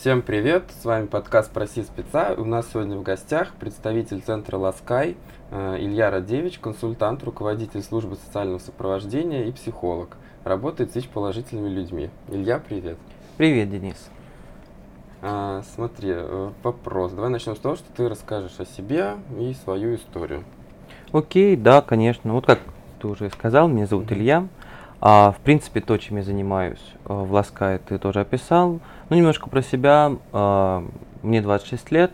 Всем привет, с вами подкаст «Проси спеца». У нас сегодня в гостях представитель центра «Ласкай» э, Илья Радевич, консультант, руководитель службы социального сопровождения и психолог. Работает с ВИЧ-положительными людьми. Илья, привет. Привет, Денис. А, смотри, э, вопрос. Давай начнем с того, что ты расскажешь о себе и свою историю. Окей, да, конечно. Вот как ты уже сказал, меня зовут. Илья. А, в принципе, то, чем я занимаюсь э, в Ласкай, ты тоже описал. Ну, немножко про себя. А, мне 26 лет.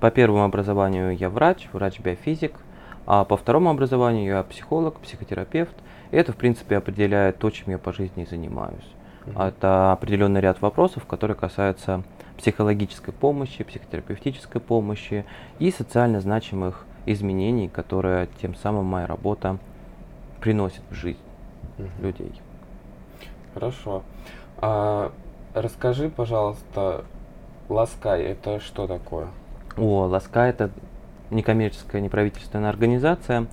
По первому образованию я врач, врач-биофизик. А по второму образованию я психолог, психотерапевт. И это, в принципе, определяет то, чем я по жизни занимаюсь. Mm-hmm. Это определенный ряд вопросов, которые касаются психологической помощи, психотерапевтической помощи и социально значимых изменений, которые тем самым моя работа приносит в жизнь угу. людей. Хорошо. А, расскажи, пожалуйста, Ласкай это что такое? О, Ласкай это некоммерческая неправительственная организация. Но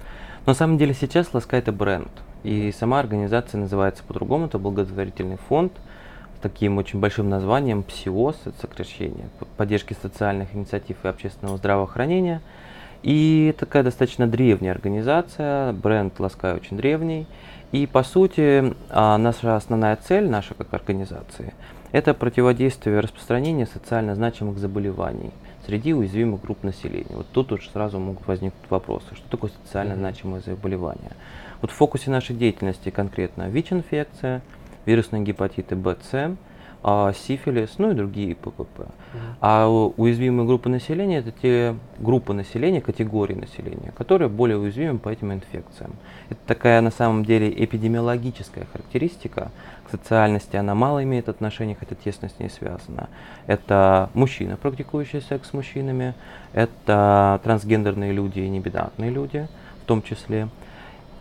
на самом деле сейчас Ласкай это бренд. И сама организация называется по-другому, это благотворительный фонд с таким очень большим названием ПСИОС, это сокращение, поддержки социальных инициатив и общественного здравоохранения. И такая достаточно древняя организация, бренд Ласкай очень древний. И по сути а, наша основная цель, наша как организации, это противодействие распространения социально значимых заболеваний среди уязвимых групп населения. Вот тут уж сразу могут возникнуть вопросы, что такое социально значимое заболевание. Вот в фокусе нашей деятельности конкретно ВИЧ-инфекция, вирусные гепатиты Б, С, а, сифилис, ну и другие ППП. А уязвимые группы населения это те группы населения, категории населения, которые более уязвимы по этим инфекциям. Это такая на самом деле эпидемиологическая характеристика. К социальности она мало имеет отношение, хотя тесно с ней связана. Это мужчины, практикующие секс с мужчинами, это трансгендерные люди и небинарные люди в том числе.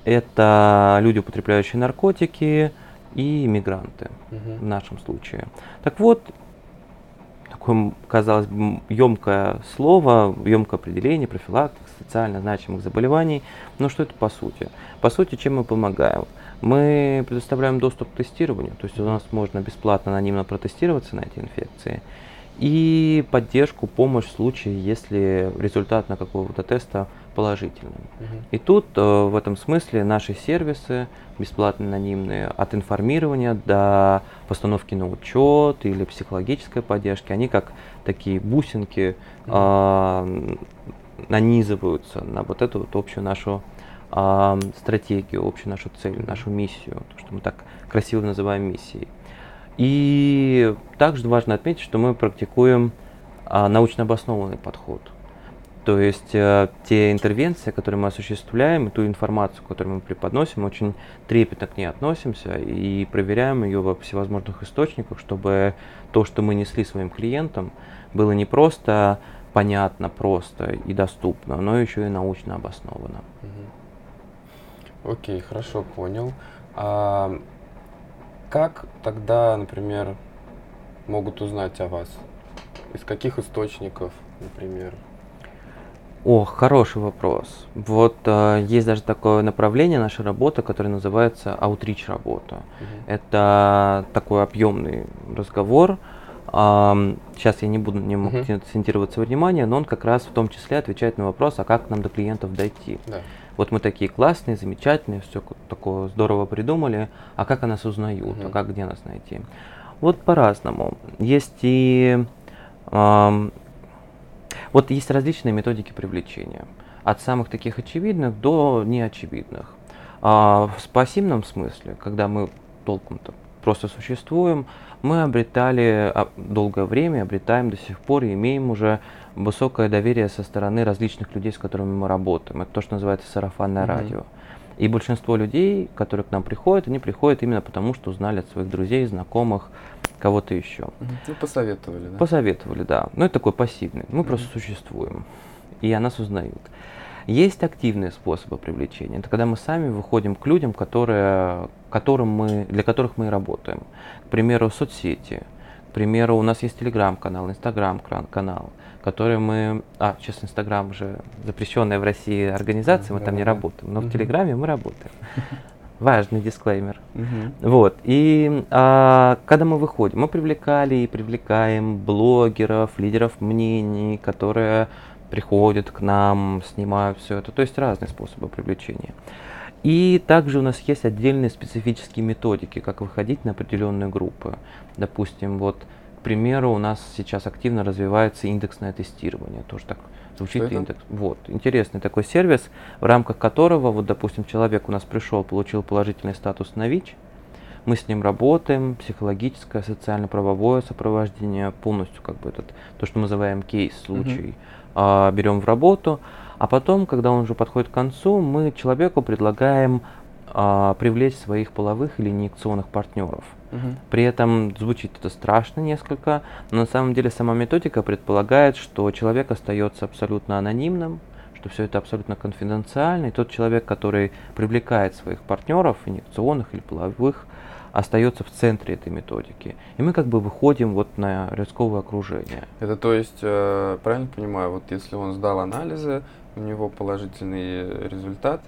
Это люди, употребляющие наркотики, и мигранты угу. в нашем случае. Так вот, такое, казалось бы, емкое слово, емкое определение, профилактика социально значимых заболеваний. Но что это по сути? По сути, чем мы помогаем? Мы предоставляем доступ к тестированию, то есть у нас можно бесплатно анонимно протестироваться на эти инфекции и поддержку, помощь в случае, если результат на какого-то теста положительным. Угу. И тут э, в этом смысле наши сервисы бесплатно анонимные, от информирования до постановки на учет или психологической поддержки, они как такие бусинки угу. э, нанизываются на вот эту вот общую нашу э, стратегию, общую нашу цель, нашу миссию, то, что мы так красиво называем миссией. И также важно отметить, что мы практикуем а, научно обоснованный подход. То есть э, те интервенции, которые мы осуществляем, ту информацию, которую мы преподносим, очень трепетно к ней относимся и проверяем ее во всевозможных источниках, чтобы то, что мы несли своим клиентам, было не просто понятно, просто и доступно, но еще и научно обосновано. Окей, хорошо, понял. А как тогда, например, могут узнать о вас? Из каких источников, например? О, хороший вопрос. Вот э, есть даже такое направление нашей работы, которое называется аутрич работа. Угу. Это такой объемный разговор. Э, сейчас я не буду не могу угу. акцентироваться внимание, но он как раз в том числе отвечает на вопрос, а как нам до клиентов дойти. Да вот мы такие классные, замечательные, все такое здорово придумали, а как о нас узнают, mm-hmm. а как где нас найти? Вот по-разному. Есть и э, вот есть различные методики привлечения, от самых таких очевидных до неочевидных. А в пассивном смысле, когда мы толком-то просто существуем, мы обретали а, долгое время, обретаем до сих пор и имеем уже высокое доверие со стороны различных людей, с которыми мы работаем. Это то, что называется сарафанное mm-hmm. радио. И большинство людей, которые к нам приходят, они приходят именно потому, что узнали от своих друзей, знакомых, кого-то еще. Ну, посоветовали, да? Посоветовали, да. Ну, это такой пассивный. Мы mm-hmm. просто существуем. И о нас узнают. Есть активные способы привлечения. Это когда мы сами выходим к людям, которые, которым мы, для которых мы и работаем. К примеру, соцсети. К примеру, у нас есть телеграм-канал, инстаграм-канал которые мы... А, сейчас Инстаграм уже запрещенная в России организация, мы там не работаем, но в Телеграме мы работаем. важный дисклеймер. Мгм. Вот. И а, когда мы выходим, мы привлекали и привлекаем блогеров, лидеров мнений, которые приходят к нам, снимают все это. То есть разные способы привлечения. И также у нас есть отдельные специфические методики, как выходить на определенные группы. Допустим, вот, к примеру, у нас сейчас активно развивается индексное тестирование. Тоже так звучит это? индекс. Вот, интересный такой сервис, в рамках которого, вот, допустим, человек у нас пришел, получил положительный статус на ВИЧ, мы с ним работаем, психологическое, социально-правовое сопровождение, полностью как бы этот, то, что мы называем кейс, случай, а, берем в работу, а потом, когда он уже подходит к концу, мы человеку предлагаем а, привлечь своих половых или инъекционных партнеров. Мгм. При этом звучит это страшно несколько, но на самом деле сама методика предполагает, что человек остается абсолютно анонимным, что все это абсолютно конфиденциально, и тот человек, который привлекает своих партнеров, инъекционных или половых, остается в центре этой методики. И мы как бы выходим вот на рисковое окружение. Это то есть, э, правильно понимаю, вот если он сдал анализы, у него положительный результат,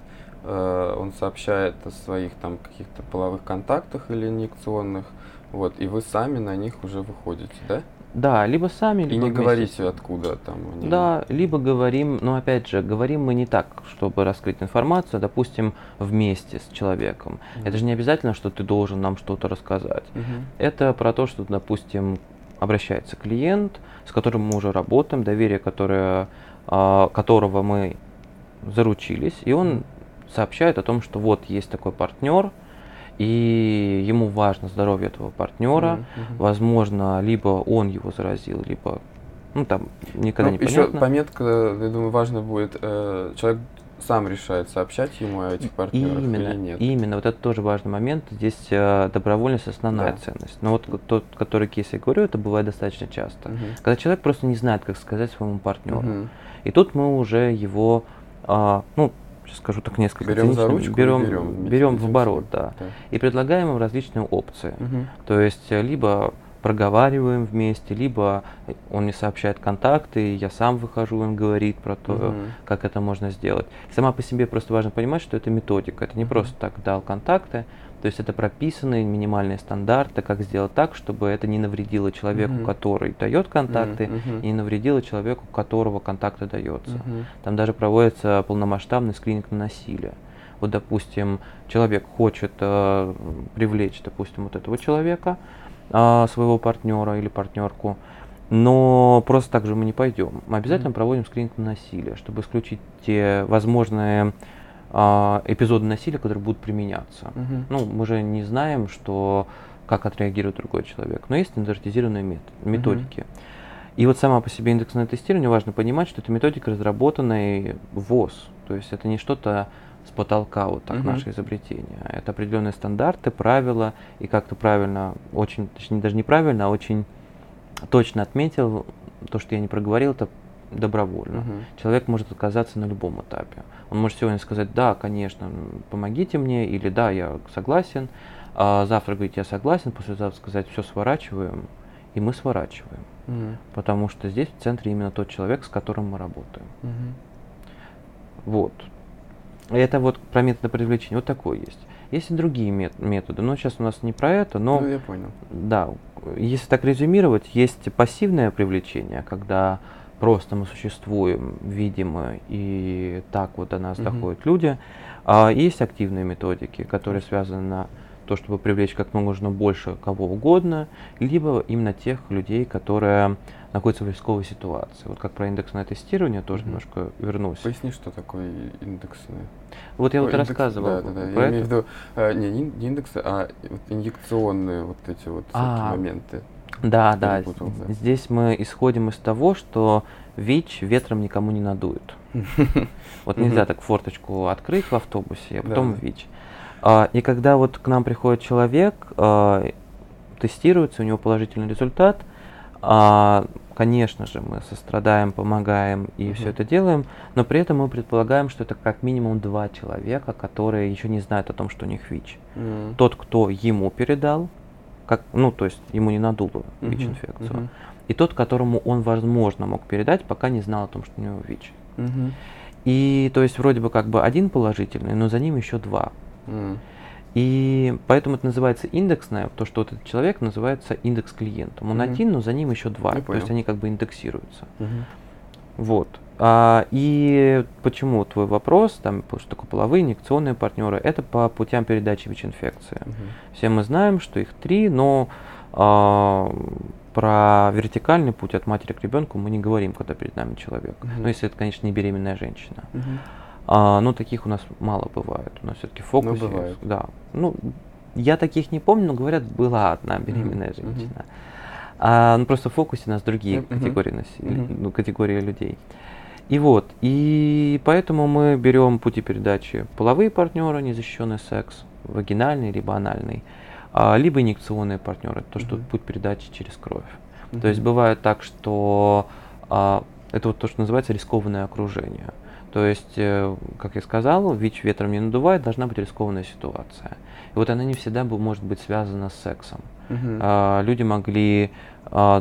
он сообщает о своих там каких-то половых контактах или инъекционных, вот, и вы сами на них уже выходите, да? Да, либо сами, И либо не вместе говорите, откуда там они. Да, либо говорим, но опять же, говорим мы не так, чтобы раскрыть информацию, а, допустим, вместе с человеком. Мгм. Это же не обязательно, что ты должен нам что-то рассказать. Мгм. Это про то, что, допустим, обращается клиент, с которым мы уже работаем, доверие, которое, а, которого мы заручились, и он Мгм. сообщает о том, что вот есть такой партнер, и ему важно здоровье этого партнера, мгм. возможно, либо он его заразил, либо, ну там никогда Ну, не еще понятно. пометка, я думаю, важно будет, э, человек сам решает, сообщать ему о этих партнерах или Именно, нет. именно, вот это тоже важный момент. Здесь э, добровольность основная Да. ценность. Но вот тот, который кейс я говорю, это бывает достаточно часто. Мгм. Когда человек просто не знает, как сказать своему партнеру. Мгм. И тут мы уже его, а, ну, скажу так несколько Берем за цинично, ручку и берем, берем, берем в оборот, да. Да. И предлагаем им различные опции. Мгм. То есть э, либо проговариваем вместе, либо он мне сообщает контакты, я сам выхожу, он говорит про то, Мгм. как это можно сделать. Сама по себе просто важно понимать, что это методика. Это не Мгм. просто так дал контакты, то есть это прописанные минимальные стандарты, как сделать так, чтобы это не навредило человеку, Мгм. который дает контакты, Мгм. и не навредило человеку, которого контакты дается. Мгм. Там даже проводится полномасштабный скрининг на насилие. Вот, допустим, человек хочет э, привлечь, допустим, вот этого человека, а, своего партнера или партнерку, но просто так же мы не пойдем. Мы обязательно Мгм. проводим скрининг на насилие, чтобы исключить те возможные эпизоды насилия, которые будут применяться. Мгм. Ну, мы же не знаем, что как отреагирует другой человек, но есть стандартизированные мет- методики. И вот сама по себе индексное тестирование важно понимать, что это методика, разработанная ВОЗ. То есть это не что-то с потолка, вот так Мгм. наше изобретение. Это определенные стандарты, правила, и как то правильно, очень, точнее даже неправильно, а очень точно отметил, то, что я не проговорил, это добровольно. Мгм. Человек может отказаться на любом этапе. Он может сегодня сказать, да, конечно, помогите мне, или да, я согласен. А завтра говорить, я согласен, послезавтра сказать, все сворачиваем, и мы сворачиваем. Мгм. Потому что здесь в центре именно тот человек, с которым мы работаем. Мгм. Вот. Это вот про методы привлечения. Вот такой есть. Есть и другие мет- методы, но сейчас у нас не про это, но Ну, я понял. да, если так резюмировать, есть пассивное привлечение, когда просто мы существуем, видимо, и так вот до нас Мгм. доходят люди. А есть активные методики, которые связаны на то, чтобы привлечь как можно больше кого угодно, либо именно тех людей, которые находятся в рисковой ситуации. Вот как про индексное тестирование тоже Мгм. немножко вернусь. Поясни, что такое индексные. Вот я вот индекс- рассказывал Да, да, да. про Я это. имею в виду э, не, индексы, а вот инъекционные вот эти вот А, моменты. Да, да. Перепутал, з- да. Здесь мы исходим из того, что ВИЧ ветром никому не надует. Вот нельзя так форточку открыть в автобусе, а потом. ВИЧ. А, И когда вот к нам приходит человек, а, тестируется, у него положительный результат, а, конечно же, мы сострадаем, помогаем и все это делаем, но при этом мы предполагаем, что это как минимум два человека, которые еще не знают о том, что у них ВИЧ. Тот, кто ему передал, как, ну, то есть ему не надуло ВИЧ-инфекцию, мгм, и тот, которому он, возможно, мог передать, пока не знал о том, что у него ВИЧ. мгм, И то есть вроде бы как бы один положительный, но за ним еще два. м. И поэтому это называется индексное, то, что вот этот человек называется индекс клиентом. Он Мгм. один, но за ним еще два. Я То есть понял. они как бы индексируются. Мгм. Вот. А, и почему твой вопрос, там, что такое половые, инъекционные партнеры, это по путям передачи ВИЧ-инфекции. Мгм. Все мы знаем, что их три, но а, про вертикальный путь от матери к ребенку мы не говорим, когда перед нами человек. Мгм. Ну, если это, конечно, не беременная женщина. Мгм. А, но таких у нас мало бывает. У нас все-таки в фокусе. бывают. Да. Ну, я таких не помню, но говорят, была одна беременная Мгм. женщина. А, ну, просто в фокусе у нас другие Мгм. категории, населения, Мгм. ну, категории людей. И вот, и поэтому мы берем пути передачи половые партнеры, незащищенный секс, вагинальный либо анальный, а, либо инъекционные партнеры, то, что Мгм. путь передачи через кровь. То есть бывает так, что а, это вот то, что называется рискованное окружение. То есть, э, как я сказал, ВИЧ ветром не надувает, должна быть рискованная ситуация. И вот она не всегда может быть связана с сексом. Мгм. А, люди могли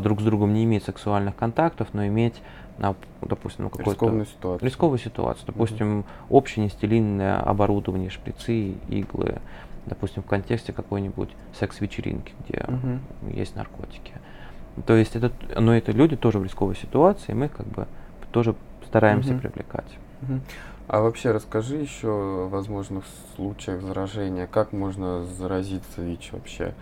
друг с другом не иметь сексуальных контактов, но иметь, а, допустим, ну, какую-то Рискованную ситуацию. рисковую ситуацию. Допустим, общее нестелинное оборудование, шприцы, иглы. Допустим, в контексте какой-нибудь секс-вечеринки, где Мгм. есть наркотики. То есть это, но это люди тоже в рисковой ситуации, и мы как бы тоже стараемся Мгм. привлекать. А вообще расскажи еще о возможных случаях заражения. Как можно заразиться ВИЧ вообще?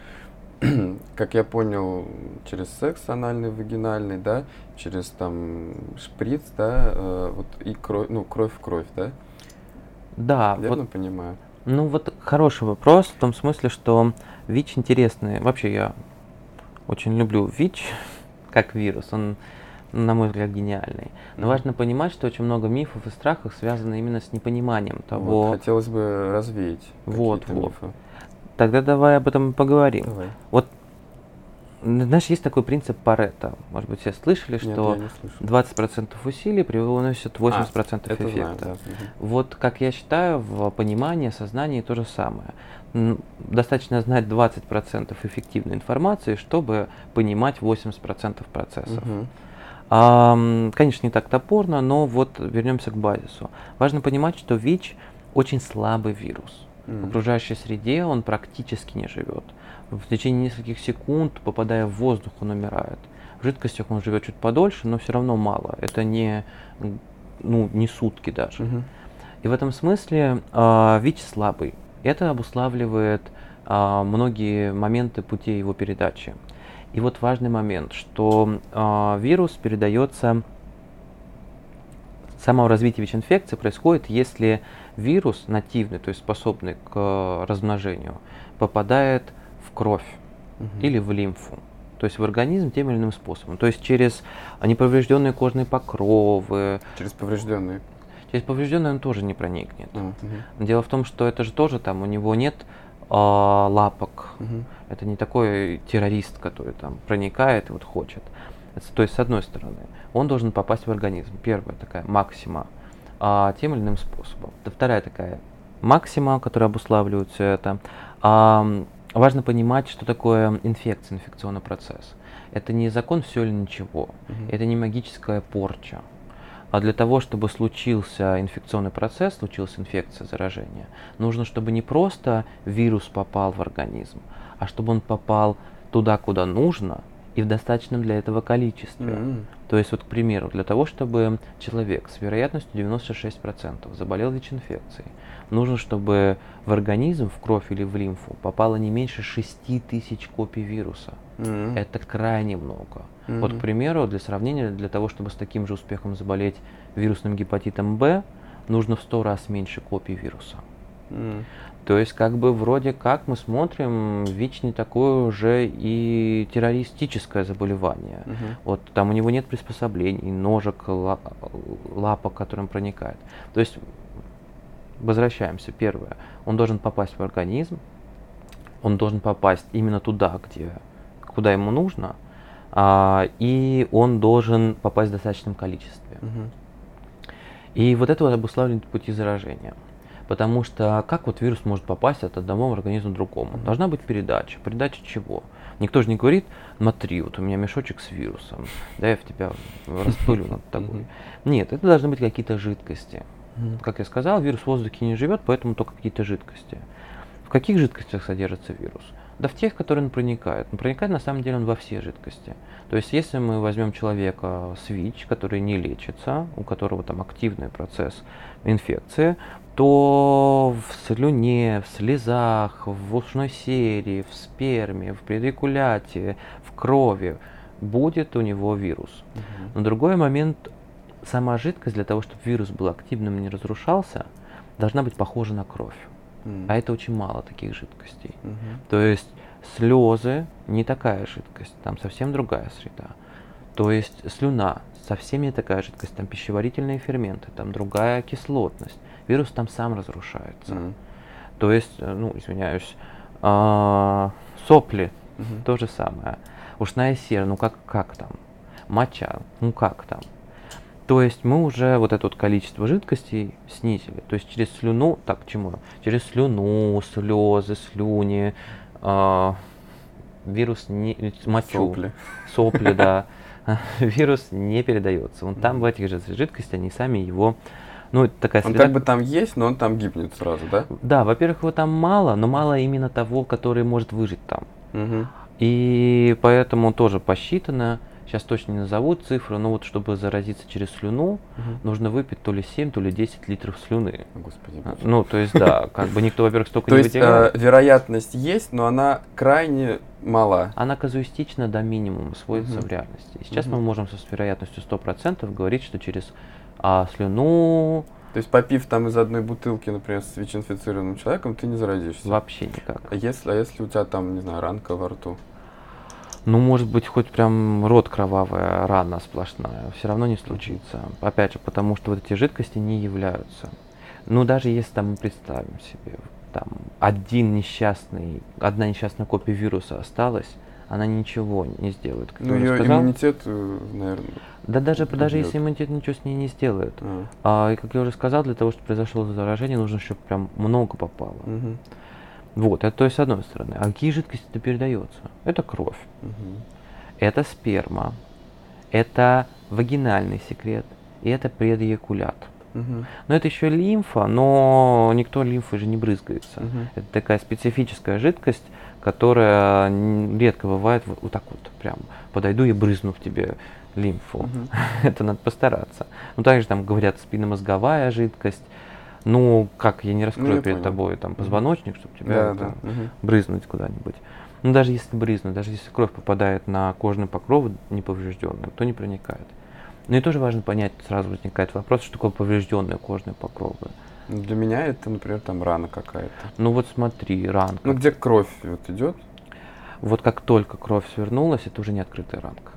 Как я понял, через секс анальный, вагинальный, да, через там шприц, да, э, вот и кровь, ну кровь в кровь, да, Да, верно вот, понимаю? ну вот хороший вопрос в том смысле, что ВИЧ интересный. Вообще я очень люблю ВИЧ как вирус. Он, на мой взгляд, гениальный. Но важно понимать, что очень много мифов и страхов связано именно с непониманием Вот, того. хотелось бы развеять Вот, вот. мифы. Тогда давай об этом поговорим. Давай. Вот, знаешь, есть такой принцип Паретта. Может быть, все слышали, Нет, что не слышу. 20% усилий привносят 80% Это эффекта. знаю, да. Вот, как я считаю, в понимании, сознании то же самое. Достаточно знать 20% эффективной информации, чтобы понимать 80% процессов. Мгм. Ам, конечно, не так топорно, но вот вернемся к базису. Важно понимать, что ВИЧ очень слабый вирус. В окружающей среде он практически не живет. В течение нескольких секунд, попадая в воздух, он умирает. В жидкостях он живет чуть подольше, но все равно мало. Это не, ну, не сутки даже. Мгм. И в этом смысле а, ВИЧ слабый. Это обуславливает а, многие моменты путей его передачи. И вот важный момент, что а, вирус передается, само развитие ВИЧ-инфекции происходит, если вирус нативный, то есть способный к э, размножению, попадает в кровь Мгм. или в лимфу. То есть в организм тем или иным способом. То есть через неповрежденные кожные покровы, Через поврежденные. через поврежденные он тоже не проникнет. Мгм. Дело в том, что это же тоже там у него нет а, лапок. Мгм. Это не такой террорист, который там проникает и вот хочет. Это, то есть, с одной стороны, он должен попасть в организм. Первая такая максима а, тем или иным способом. Это вторая такая максима, которая обуславливает все это. А, важно понимать, что такое инфекция, инфекционный процесс. Это не закон все или ничего. Мгм. Это не магическая порча. А для того, чтобы случился инфекционный процесс, случилась инфекция, заражение, нужно, чтобы не просто вирус попал в организм, а чтобы он попал туда, куда нужно, и в достаточном для этого количестве. М. То есть, вот, к примеру, для того, чтобы человек с вероятностью 96% заболел ВИЧ-инфекцией, нужно, чтобы в организм, в кровь или в лимфу попало не меньше 6 тысяч копий вируса. М. Это крайне много. Вот, к примеру, для сравнения, для того, чтобы с таким же успехом заболеть вирусным гепатитом Б, нужно в 100 раз меньше копий вируса. М. То есть, как бы вроде как мы смотрим, ВИЧ не такое уже и террористическое заболевание. Мгм. Вот там у него нет приспособлений, ножек, ла- лапок, которым проникает. То есть, возвращаемся. Первое, он должен попасть в организм, он должен попасть именно туда, где, куда ему нужно, а, и он должен попасть в достаточном количестве. Мгм. И вот это вот обуславливает пути заражения. Потому что как вот вирус может попасть от одного организма к другому? Должна быть передача. Передача чего? Никто же не говорит, смотри, вот у меня мешочек с вирусом, да, я в тебя распылю над тобой. Нет, это должны быть какие-то жидкости. Как я сказал, вирус в воздухе не живет, поэтому только какие-то жидкости. В каких жидкостях содержится вирус? Да в тех, которые он проникает. Но проникает на самом деле он во все жидкости. То есть если мы возьмем человека с ВИЧ, который не лечится, у которого там активный процесс инфекции, то в слюне, в слезах, в ушной серии, в сперме, в предикуляте, в крови будет у него вирус. Мгм. Но другой момент, сама жидкость для того, чтобы вирус был активным и не разрушался, должна быть похожа на кровь. М. А это очень мало таких жидкостей. Мгм. То есть слезы не такая жидкость, там совсем другая среда. То есть слюна совсем не такая жидкость, там пищеварительные ферменты, там другая кислотность. Вирус там сам разрушается. М. То есть, э, ну, извиняюсь, а, сопли Мгм. то же самое. Ушная сера, ну как, как там? Моча, ну как там? То есть мы уже вот это вот количество жидкостей снизили. То есть через слюну, так, чему? Через слюну, слезы, слюни, а, вирус не, мочу, Сопли. сопли, да, вирус не передается. Вон там в этих же жидкостях они сами его, ну, такая Он среда, как бы там есть, но он там гибнет сразу, да? да, во-первых, его там мало, но мало именно того, который может выжить там. Мгм. И поэтому тоже посчитано, сейчас точно не назову цифру, но вот чтобы заразиться через слюну, Мгм. нужно выпить то ли 7, то ли 10 литров слюны. Господи. А, боже. Ну, то есть, да, как бы никто, во-первых, столько То не выделяет. э, вероятность есть, но она крайне мала. Она казуистично до минимума сводится в реальности. Сейчас мы можем с вероятностью 100% говорить, что через а, слюну То есть попив там из одной бутылки, например, с ВИЧ-инфицированным человеком, ты не заразишься. вообще никак. А если, а если у тебя там, не знаю, ранка во рту? Ну, может быть, хоть прям рот кровавая рана сплошная, все равно не случится. Опять же, потому что вот эти жидкости не являются. Ну, даже если там мы представим себе, там один несчастный, одна несчастная копия вируса осталась, она ничего не сделает. Как Ну, ее сказал. иммунитет, э, наверное. Да даже, даже убьет. если иммунитет ничего с ней не сделает. а, А, и как я уже сказал, для того, чтобы произошло заражение, нужно, чтобы прям много попало. мгм, Вот, это то есть с одной стороны. А какие жидкости это передается? Это кровь. мгм. это сперма, это вагинальный секрет и это предэякулят. Мгм, Но это еще лимфа, но никто лимфой же не брызгается. мгм. Это такая специфическая жидкость, которая редко бывает вот, вот так вот прям подойду и брызну в тебе лимфу. Мгм. Это надо постараться. Ну также там говорят спинномозговая жидкость. Ну, как я не раскрою я перед понял. тобой там позвоночник, чтобы тебя Да, да. брызнуть куда-нибудь. Ну, даже если брызнуть, даже если кровь попадает на кожный покров неповрежденный, то не проникает. Ну и тоже важно понять, сразу возникает вопрос, что такое поврежденные кожные покровы. Ну, Для меня это, например, там рана какая-то. Ну вот смотри, ранка. Ну, где кровь вот идет. Вот как только кровь свернулась, это уже не открытая ранка.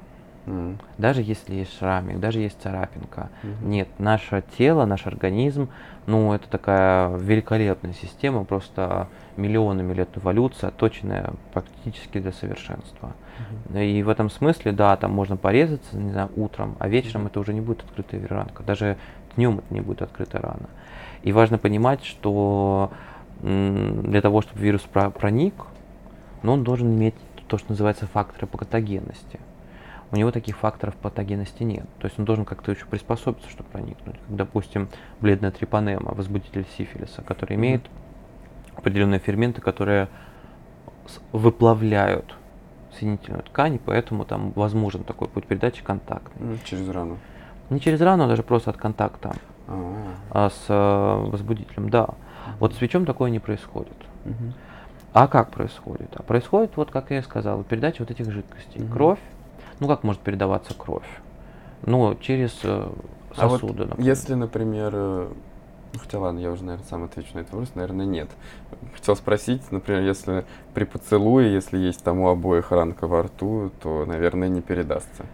Даже если есть шрамик, даже есть царапинка. мгм. Нет, наше тело, наш организм, ну это такая великолепная система, просто миллионами лет эволюции, отточенная практически до совершенства. И в этом смысле, да, там можно порезаться, не знаю, утром, а вечером Мгм. это уже не будет открытая ранка. Даже днем это не будет открытая рана. И важно понимать, что для того, чтобы вирус про- проник, ну, он должен иметь то, что называется факторы патогенности. У него таких факторов патогенности нет. То есть он должен как-то еще приспособиться, чтобы проникнуть. Как, допустим, бледная трипанема, возбудитель сифилиса, который имеет определенные ферменты, которые выплавляют соединительную ткань, и поэтому там возможен такой путь передачи контактный. М, Через рану. Не через рану, а даже просто от контакта А, а с э, возбудителем, да. Вот с ВИЧом такое не происходит. А как происходит? А происходит, вот как я и сказал, передача вот этих жидкостей. Кровь. Ну как может передаваться кровь? Ну, через э, А вот сосуды, например. если, например, э, хотя ладно, я уже, наверное, сам отвечу на этот вопрос, наверное, нет. Хотел спросить, например, если при поцелуе, если есть там у обоих ранка во рту, то, наверное, не передастся.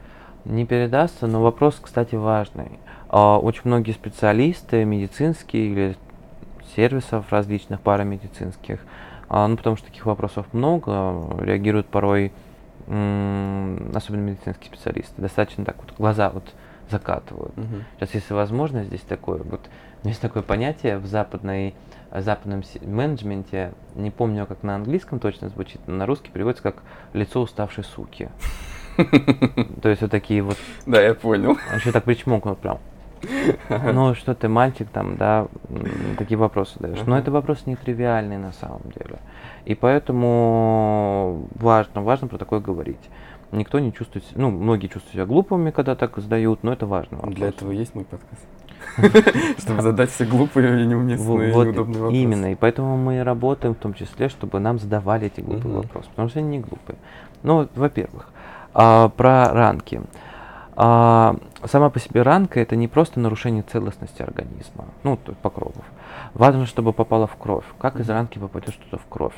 Не передастся, но вопрос, кстати, важный. А, Очень многие специалисты медицинские или сервисов различных парамедицинских, а, ну потому что таких вопросов много, реагируют порой, особенно медицинские специалисты, достаточно так вот глаза вот закатывают. Мгм. Сейчас, если возможно, здесь такое вот есть такое понятие в западной в западном се- менеджменте, не помню, как на английском точно звучит, но на русский переводится как лицо уставшей суки. То есть вот такие вот, Да, я понял. еще так причмокнут прям. Ну, что ты мальчик там, да, такие вопросы даешь. Но это вопрос нетривиальный на самом деле. И поэтому важно, важно про такое говорить. Никто не чувствует, ну, многие чувствуют себя глупыми, когда так сдают, но это важно. Вопрос. Для этого есть мой подкаст. Чтобы задать все глупые и неуместные, вот неудобные вопросы. Именно, и поэтому мы работаем в том числе, чтобы нам задавали эти глупые вопросы, потому что они не глупые. Ну, во-первых, а, про ранки. А, сама по себе ранка это не просто нарушение целостности организма, ну, покровов. Важно, чтобы попало в кровь. Как из ранки попадет что-то в кровь?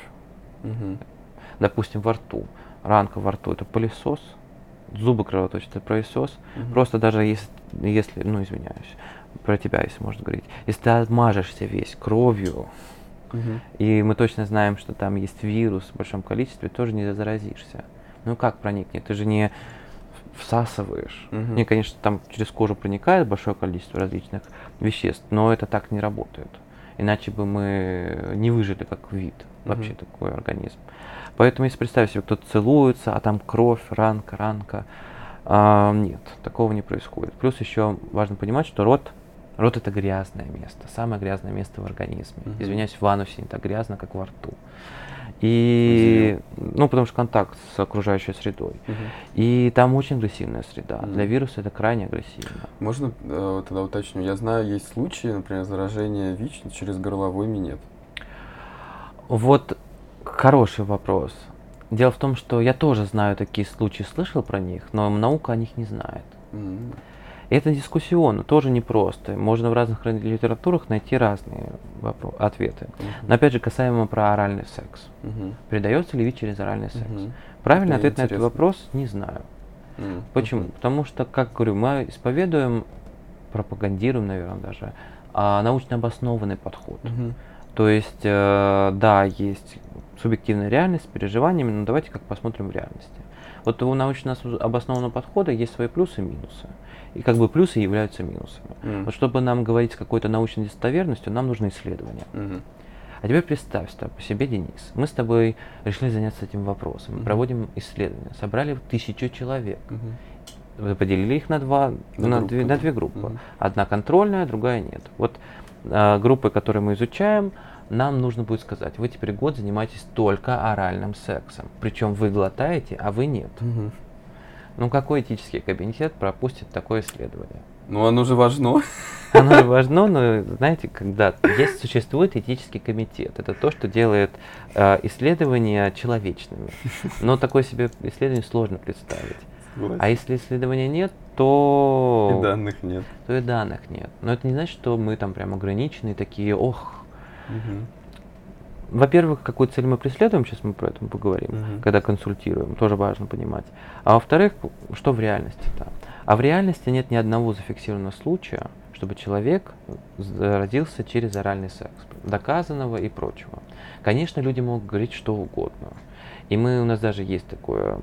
Допустим, во рту. Ранка во рту это пылесос, зубы кровоточат, это пылесос. Просто даже если, если, ну, извиняюсь, про тебя, если можно говорить, если ты отмажешься весь кровью, угу. и мы точно знаем, что там есть вирус в большом количестве, тоже не заразишься. Ну как проникнет? Ты же не всасываешь. Угу. Не, конечно, там через кожу проникает большое количество различных веществ, но это так не работает. Иначе бы мы не выжили как вид, вообще угу. такой организм. Поэтому если представить себе, кто-то целуется, а там кровь, ранка, ранка, а, нет, такого не происходит. Плюс еще важно понимать, что рот Рот это грязное место, самое грязное место в организме. Угу. Извиняюсь, в анусе не так грязно, как во рту. И, ну, потому что контакт с окружающей средой. Угу. И там очень агрессивная среда. Угу. Для вируса это крайне агрессивно. Можно э, тогда уточню? Я знаю, есть случаи, например, заражения ВИЧ через горловой минет. Вот хороший вопрос. Дело в том, что я тоже знаю такие случаи, слышал про них, но наука о них не знает. Mm. Это дискуссионно, тоже непросто. Можно в разных литературах найти разные вопросы, ответы. Uh-huh. Но опять же, касаемо про оральный секс. Uh-huh. Передается ли ВИЧ через оральный секс? Uh-huh. Правильный это ответ интересно. на этот вопрос не знаю. Uh-huh. Почему? Uh-huh. Потому что, как говорю, мы исповедуем, пропагандируем, наверное, даже а, научно обоснованный подход. Uh-huh. То есть, э, да, есть субъективная реальность с переживаниями, но давайте как посмотрим в реальности. Вот у научно обоснованного подхода есть свои плюсы и минусы и как бы плюсы являются минусами. Mm. Вот чтобы нам говорить с какой-то научной достоверностью, нам нужны исследования. Mm-hmm. А теперь представь по себе, Денис, мы с тобой решили заняться этим вопросом, mm-hmm. проводим исследования, собрали тысячу человек, mm-hmm. поделили их на два, на, на, две, на две группы. Mm-hmm. Одна контрольная, другая нет. Вот э, группы, которые мы изучаем, нам нужно будет сказать, вы теперь год занимаетесь только оральным сексом, причем вы глотаете, а вы нет. Mm-hmm. Ну какой этический комитет пропустит такое исследование? Ну оно же важно. Оно же важно, но знаете, когда есть существует этический комитет, это то, что делает э, исследования человечными. Но такое себе исследование сложно представить. А если исследования нет, то... И данных нет. То и данных нет. Но это не значит, что мы там прям ограничены, такие, ох, угу во-первых, какую цель мы преследуем, сейчас мы про это поговорим, угу. когда консультируем, тоже важно понимать. А во-вторых, что в реальности-то? А в реальности нет ни одного зафиксированного случая, чтобы человек родился через оральный секс, доказанного и прочего. Конечно, люди могут говорить что угодно. И мы, у нас даже есть такое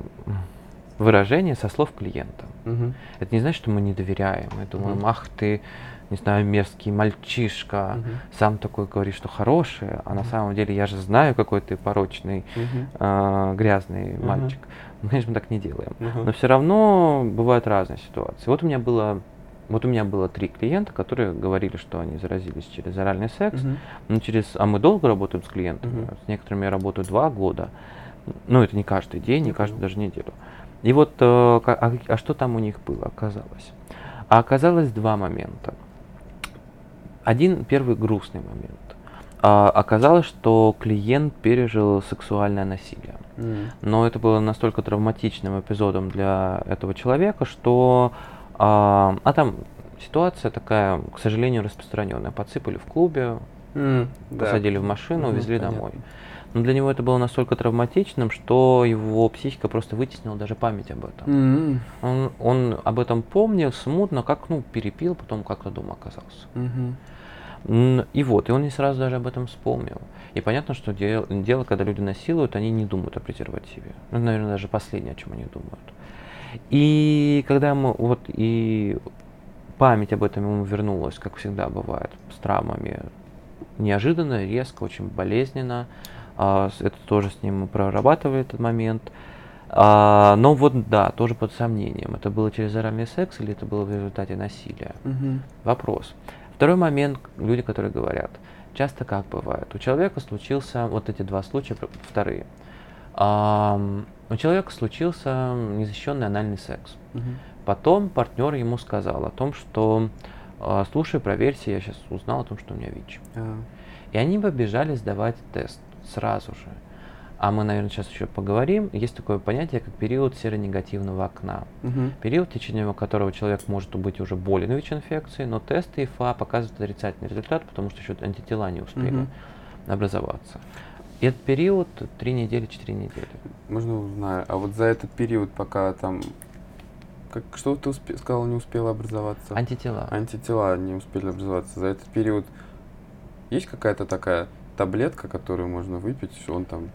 выражение со слов клиента. Угу. Это не значит, что мы не доверяем. Мы думаем, угу. ах ты, не знаю, мерзкий мальчишка, угу. сам такой говорит, что хороший, а на самом деле я же знаю, какой ты порочный, угу. э, грязный угу. мальчик. Мы, конечно, мы так не делаем. Угу. Но все равно бывают разные ситуации. Вот у меня было вот у меня было три клиента, которые говорили, что они заразились через оральный секс, uh-huh. но через, а мы долго работаем с клиентами, uh-huh. с некоторыми я работаю два года, ну это не каждый день, не uh-huh. каждую даже неделю. И вот, э, а, а что там у них было, оказалось? А оказалось два момента. Один первый грустный момент. А, оказалось, что клиент пережил сексуальное насилие. Mm. Но это было настолько травматичным эпизодом для этого человека, что... А, а там ситуация такая, к сожалению, распространенная. Подсыпали в клубе, mm, посадили да. в машину, mm, увезли понятно. домой. Но для него это было настолько травматичным, что его психика просто вытеснила даже память об этом. Mm-hmm. Он, он об этом помнил смутно, как ну перепил, потом как-то дома оказался. Mm-hmm. И вот, и он не сразу даже об этом вспомнил. И понятно, что дело, дело, когда люди насилуют, они не думают о презервативе. Ну, наверное, даже последнее, о чем они думают. И когда мы, вот, и память об этом ему вернулась, как всегда бывает, с травмами, неожиданно, резко, очень болезненно. А, это тоже с ним мы прорабатывали этот момент. А, но вот да, тоже под сомнением, это было через оральный секс или это было в результате насилия. Мгм. Вопрос. Второй момент, люди, которые говорят, часто как бывает, у человека случился, вот эти два случая, вторые, у человека случился незащищенный анальный секс. Мгм. Потом партнер ему сказал о том, что а, слушай, проверься, я сейчас узнал о том, что у меня ВИЧ. А, И они побежали сдавать тест сразу же. А мы, наверное, сейчас еще поговорим. Есть такое понятие, как период серонегативного окна. мгм. Период, в течение которого человек может быть уже болен ВИЧ-инфекцией, но тесты ИФА показывают отрицательный результат, потому что еще антитела не успели Мгм. образоваться. И этот период 3 недели, 4 недели. Можно узнаю. А вот за этот период, пока там... Как, что ты успе- сказал, не успела образоваться? Антитела. Антитела не успели образоваться. За этот период есть какая-то такая таблетка, которую можно выпить, он там...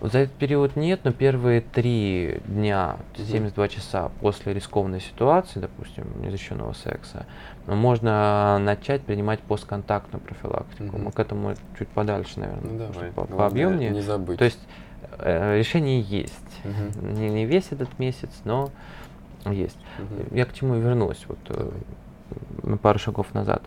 За этот период нет, но первые три дня, Мгм. 72 часа после рискованной ситуации, допустим, незащищенного секса, ну, можно начать принимать постконтактную профилактику. Мгм. Мы к этому чуть подальше, наверное, Ну, давай. по, пообъемнее. Не забыть. То есть э, решение есть. Мгм. Не, не весь этот месяц, но есть. Мгм. Я к чему вернусь, вот э, пару шагов назад.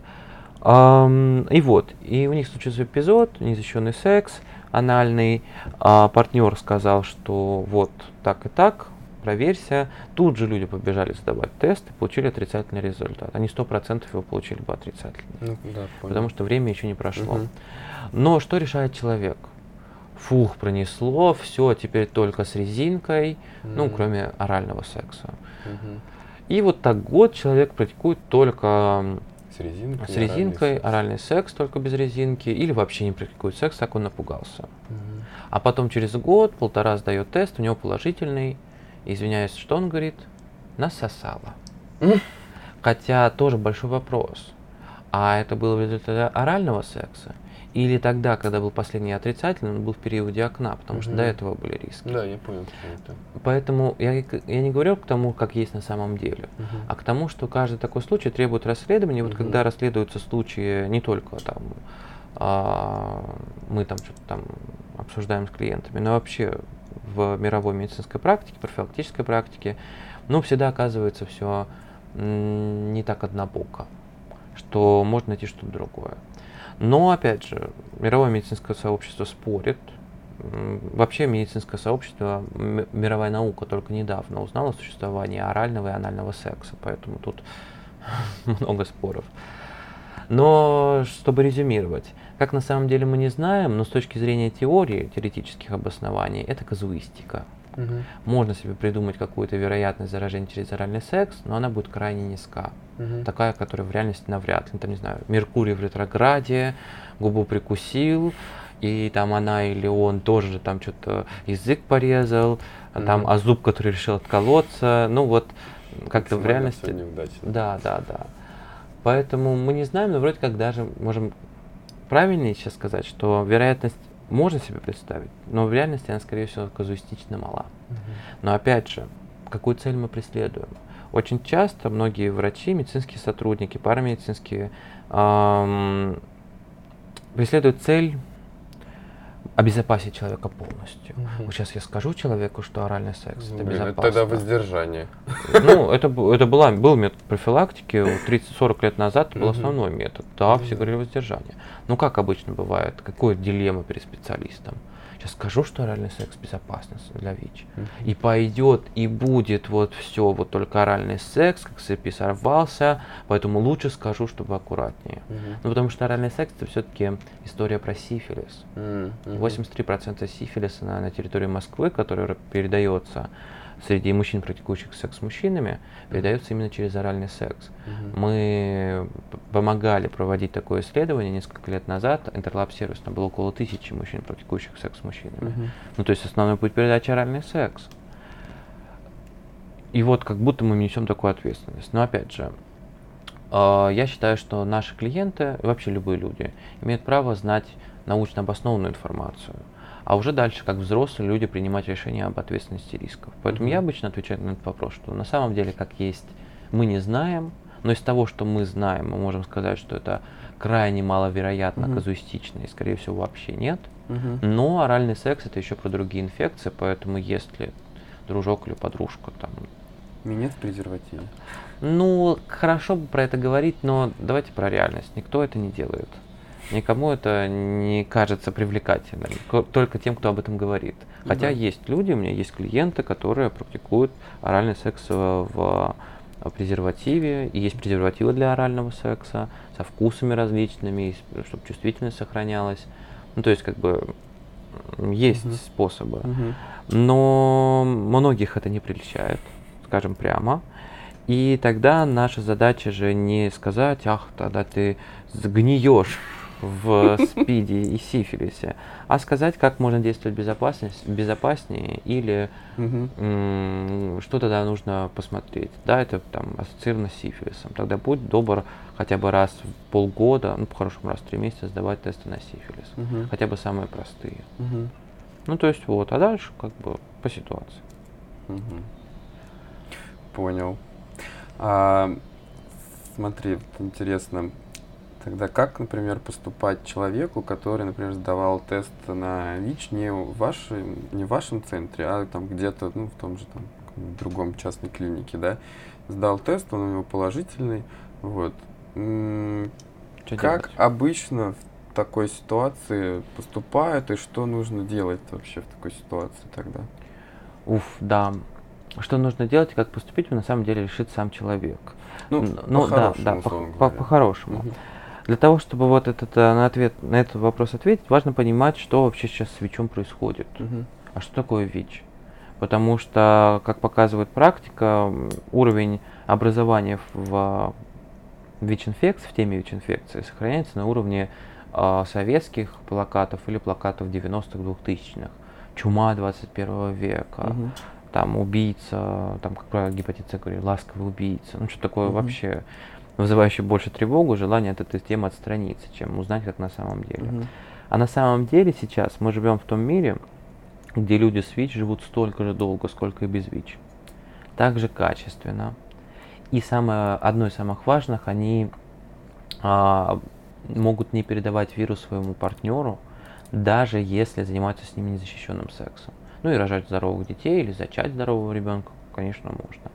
Ам, и вот, и у них случился эпизод, незащищенный секс, анальный. А партнер сказал, что вот так и так, проверься. Тут же люди побежали сдавать тест и получили отрицательный результат. Они 100% его получили бы отрицательный. Ну, да, понял. Потому что время еще не прошло. Мгм. Но что решает человек? Фух, пронесло, все, теперь только с резинкой, ну, Мгм. кроме орального секса. Мгм. И вот так год человек практикует только резинкой. с резинкой, оральный оральный секс только без резинки, или вообще не практикует секс, так он напугался. секс. Мгм. А потом через год, полтора сдает тест, у него положительный. Извиняюсь, что он говорит? Насосало. Хотя тоже большой вопрос. А это было в результате орального секса? Или тогда, когда был последний отрицательный, он был в периоде окна, потому что Мгм. до этого были риски. Да, я понял, что это. Поэтому я, я не говорю к тому, как есть на самом деле, Мгм. а к тому, что каждый такой случай требует расследования. Вот Мгм. когда расследуются случаи не только там а, мы там что-то там обсуждаем с клиентами, но вообще в мировой медицинской практике, профилактической практике, ну, всегда оказывается все не так однобоко, что можно найти что-то другое. Но, опять же, мировое медицинское сообщество спорит. Вообще медицинское сообщество, мировая наука только недавно узнала о существовании орального и анального секса, поэтому тут много споров. Но чтобы резюмировать, как на самом деле мы не знаем, но с точки зрения теории, теоретических обоснований, это казуистика. Мгм. Можно себе придумать какую-то вероятность заражения через оральный секс, но она будет крайне низка. Мгм. Такая, которая в реальности навряд ли. Там, не знаю, Меркурий в ретрограде, губу прикусил, и там она или он тоже там что-то язык порезал, а там, а зуб, который решил отколоться. Ну вот, как-то в реальности... Да, да, да. Поэтому мы не знаем, но вроде как даже можем правильнее сейчас сказать, что вероятность можно себе представить, но в реальности она, скорее всего, казуистично мала. Мгм. Но опять же, какую цель мы преследуем? Очень часто многие врачи, медицинские сотрудники, парамедицинские ам, преследуют цель обезопасить человека полностью. Мгм. Вот сейчас я скажу человеку, что оральный секс это Блин, безопасно. тогда воздержание. Ну, это, это была, был метод профилактики, вот 30-40 лет назад это был Мгм. основной метод. Да, все говорили воздержание. Ну, как обычно бывает, какое дилемма перед специалистом? Сейчас скажу, что оральный секс безопасен для ВИЧ. Мгм. И пойдет, и будет вот все, вот только оральный секс, как цепи сорвался, поэтому лучше скажу, чтобы аккуратнее. Мгм. Ну, потому что оральный секс это все-таки история про сифилис. Мгм. 83% сифилиса на, на территории Москвы, который передается среди мужчин, практикующих секс с мужчинами, передается именно через оральный секс. Мгм. Мы помогали проводить такое исследование несколько лет назад. Интерлаб сервис, там было около тысячи мужчин, практикующих секс с мужчинами. Мгм. Ну, то есть основной путь передачи оральный секс. И вот как будто мы несем такую ответственность. Но опять же, э, я считаю, что наши клиенты, вообще любые люди, имеют право знать научно обоснованную информацию. А уже дальше, как взрослые люди, принимать решения об ответственности рисков. Поэтому я Мгм. обычно отвечаю на этот вопрос, что на самом деле, как есть, мы не знаем, но из того, что мы знаем, мы можем сказать, что это крайне маловероятно, Мгм. казуистично и, скорее всего, вообще нет. Мгм. Но оральный секс это еще про другие инфекции, поэтому если дружок или подружка там. Минет в презервативе. Ну, хорошо бы про это говорить, но давайте про реальность. Никто это не делает. Никому это не кажется привлекательным, только тем, кто об этом говорит. Хотя да. есть люди, у меня есть клиенты, которые практикуют оральный секс в презервативе, и есть презервативы для орального секса со вкусами различными, чтобы чувствительность сохранялась. Ну, то есть, как бы, есть угу. способы. Угу. Но многих это не прельщает, скажем прямо. И тогда наша задача же не сказать, ах, тогда ты сгниешь в спиде и сифилисе, а сказать, как можно действовать безопаснее или угу. что тогда нужно посмотреть. Да, это там ассоциировано с сифилисом. Тогда будь добр хотя бы раз в полгода, ну, по-хорошему раз в три месяца сдавать тесты на сифилис. Угу. Хотя бы самые простые. Угу. Ну, то есть вот, а дальше как бы по ситуации. Угу. Понял. А, смотри, интересно, Тогда как, например, поступать человеку, который, например, сдавал тест на ВИЧ не в, вашей, не в вашем центре, а там где-то, ну, в том же там другом частной клинике, да, сдал тест, он у него положительный, вот. Что как делать? обычно в такой ситуации поступают и что нужно делать вообще в такой ситуации тогда? Уф, да. Что нужно делать и как поступить, на самом деле решит сам человек. Ну, ну да, да, по-хорошему. По, по, по. Для того, чтобы вот этот, э, на, ответ, на этот вопрос ответить, важно понимать, что вообще сейчас с ВИЧом происходит. Угу. А что такое ВИЧ? Потому что, как показывает практика, уровень образования в ВИЧ-инфекции, в теме ВИЧ-инфекции сохраняется на уровне э, советских плакатов или плакатов 90-х, 2000-х. Чума 21 века, угу. там убийца, там, как правило, гепатит С говорили, ласковый убийца. Ну, что такое угу. вообще вызывающий больше тревогу, желание от этой темы отстраниться, чем узнать, как на самом деле. Угу. А на самом деле сейчас мы живем в том мире, где люди с ВИЧ живут столько же долго, сколько и без ВИЧ. Также качественно. И самое, одно из самых важных, они а, могут не передавать вирус своему партнеру, даже если занимаются с ним незащищенным сексом. Ну и рожать здоровых детей или зачать здорового ребенка, конечно, можно.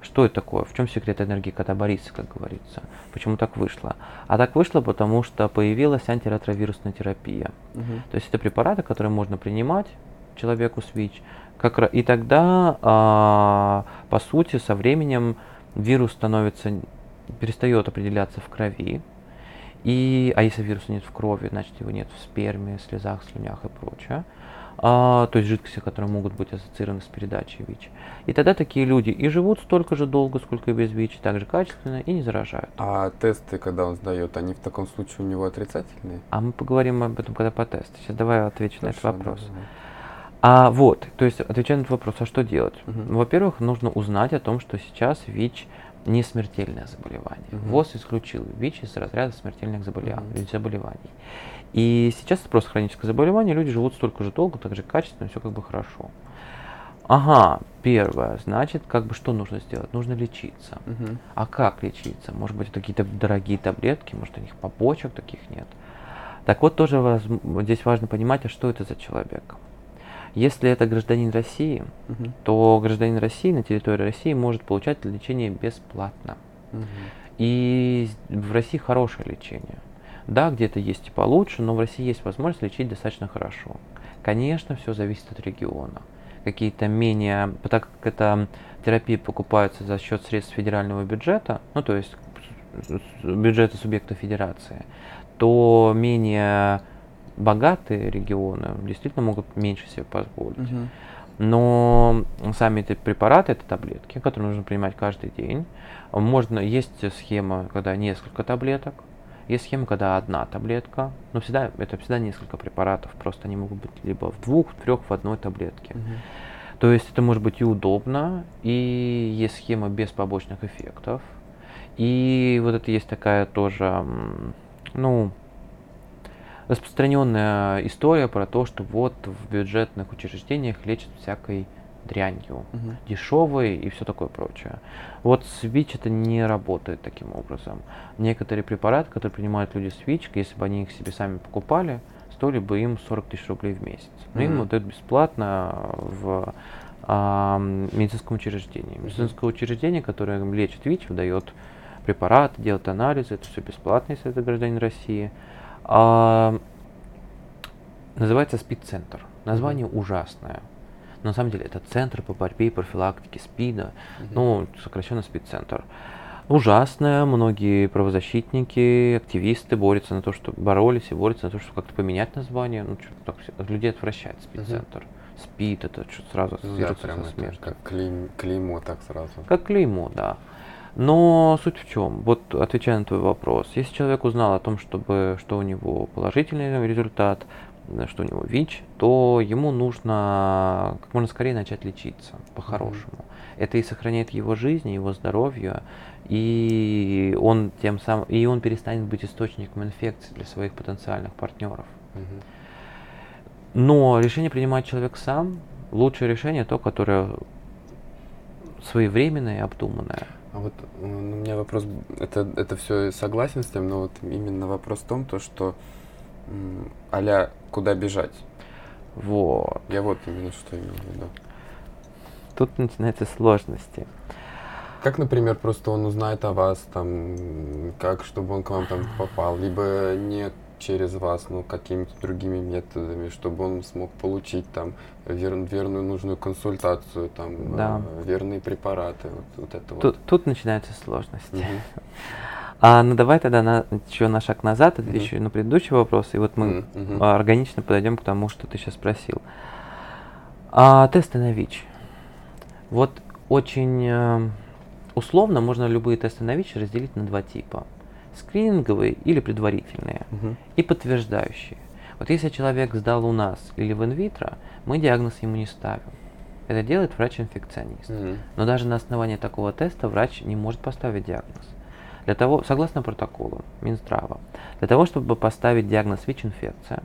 Что это такое? В чем секрет энергии кота Бориса, как говорится? Почему так вышло? А так вышло, потому что появилась антиретровирусная терапия. Угу. То есть это препараты, которые можно принимать человеку с ВИЧ. Как, и тогда, а, по сути, со временем вирус становится, перестает определяться в крови. И, а если вируса нет в крови, значит его нет в сперме, слезах, слюнях и прочее а, то есть жидкости, которые могут быть ассоциированы с передачей ВИЧ. И тогда такие люди и живут столько же долго, сколько и без ВИЧ, так же качественно и не заражают. А тесты, когда он сдает, они в таком случае у него отрицательные? А мы поговорим об этом, когда по тесту. Сейчас давай отвечу Хорошо, на этот вопрос. Давай. А вот, то есть отвечая на этот вопрос, а что делать? Угу. Во-первых, нужно узнать о том, что сейчас ВИЧ не смертельное заболевание. Угу. ВОЗ исключил ВИЧ из разряда смертельных заболеваний. Угу. заболеваний. И сейчас это просто хроническое заболевание, люди живут столько же долго, так же качественно, все как бы хорошо. Ага, первое, значит, как бы что нужно сделать? Нужно лечиться. Угу. А как лечиться? Может быть, это какие-то дорогие таблетки, может, у них побочек таких нет. Так вот, тоже здесь важно понимать, а что это за человек. Если это гражданин России, угу. то гражданин России на территории России может получать лечение бесплатно. Угу. И в России хорошее лечение. Да, где-то есть и получше, но в России есть возможность лечить достаточно хорошо. Конечно, все зависит от региона. Какие-то менее, так как эта терапия покупается за счет средств федерального бюджета, ну то есть бюджета субъекта федерации, то менее богатые регионы действительно могут меньше себе позволить. Угу. Но сами эти препараты, это таблетки, которые нужно принимать каждый день. Можно, есть схема, когда несколько таблеток, есть схема, когда одна таблетка, но всегда это всегда несколько препаратов, просто они могут быть либо в двух, в трех, в одной таблетке. Угу. То есть это может быть и удобно, и есть схема без побочных эффектов. И вот это есть такая тоже, ну, распространенная история про то, что вот в бюджетных учреждениях лечат всякой дрянью, угу. дешевой и все такое прочее. Вот с ВИЧ это не работает таким образом. Некоторые препараты, которые принимают люди с ВИЧ, если бы они их себе сами покупали, стоили бы им 40 тысяч рублей в месяц. Но угу. им вот это бесплатно в а, медицинском учреждении. Медицинское учреждение, которое лечит ВИЧ, выдает препараты, делает анализы, это все бесплатно, если это гражданин России. А, называется СПИД-центр. Название mm-hmm. ужасное. Но на самом деле это центр по борьбе и профилактике СПИДа, mm-hmm. ну, сокращенно СПИД-центр. Ужасное, многие правозащитники, активисты борются на то, что боролись и борются на то, чтобы как-то поменять название. Ну, что так, людей отвращает СПИД-центр. Mm-hmm. СПИД это что-то сразу ну, да, со смертью. Как клейм, клеймо так сразу. Как клеймо, да. Но суть в чем? Вот отвечая на твой вопрос, если человек узнал о том, чтобы, что у него положительный результат, что у него ВИЧ, то ему нужно как можно скорее начать лечиться по-хорошему. Mm-hmm. Это и сохраняет его жизнь, его здоровье, и он тем самым и он перестанет быть источником инфекции для своих потенциальных партнеров. Mm-hmm. Но решение принимает человек сам. Лучшее решение то, которое своевременное и обдуманное. А вот у меня вопрос, это, это все согласен с тем, но вот именно вопрос в том, то, что аля куда бежать. Вот. Я вот именно что имел в виду. Тут начинаются сложности. Как, например, просто он узнает о вас, там, как, чтобы он к вам там попал, либо не через вас, ну, какими-то другими методами, чтобы он смог получить там вер, верную нужную консультацию, там, да. э, верные препараты, вот, вот это тут, вот. Тут начинаются сложности. Угу. А, ну давай тогда на, еще на шаг назад, отвечу mm-hmm. на предыдущий вопрос, и вот мы mm-hmm. органично подойдем к тому, что ты сейчас спросил. А, тесты на ВИЧ. Вот очень э, условно можно любые тесты на ВИЧ разделить на два типа. Скрининговые или предварительные, mm-hmm. и подтверждающие. Вот если человек сдал у нас или в инвитро, мы диагноз ему не ставим. Это делает врач-инфекционист. Mm-hmm. Но даже на основании такого теста врач не может поставить диагноз. Для того, согласно протоколу Минздрава, для того, чтобы поставить диагноз ВИЧ-инфекция,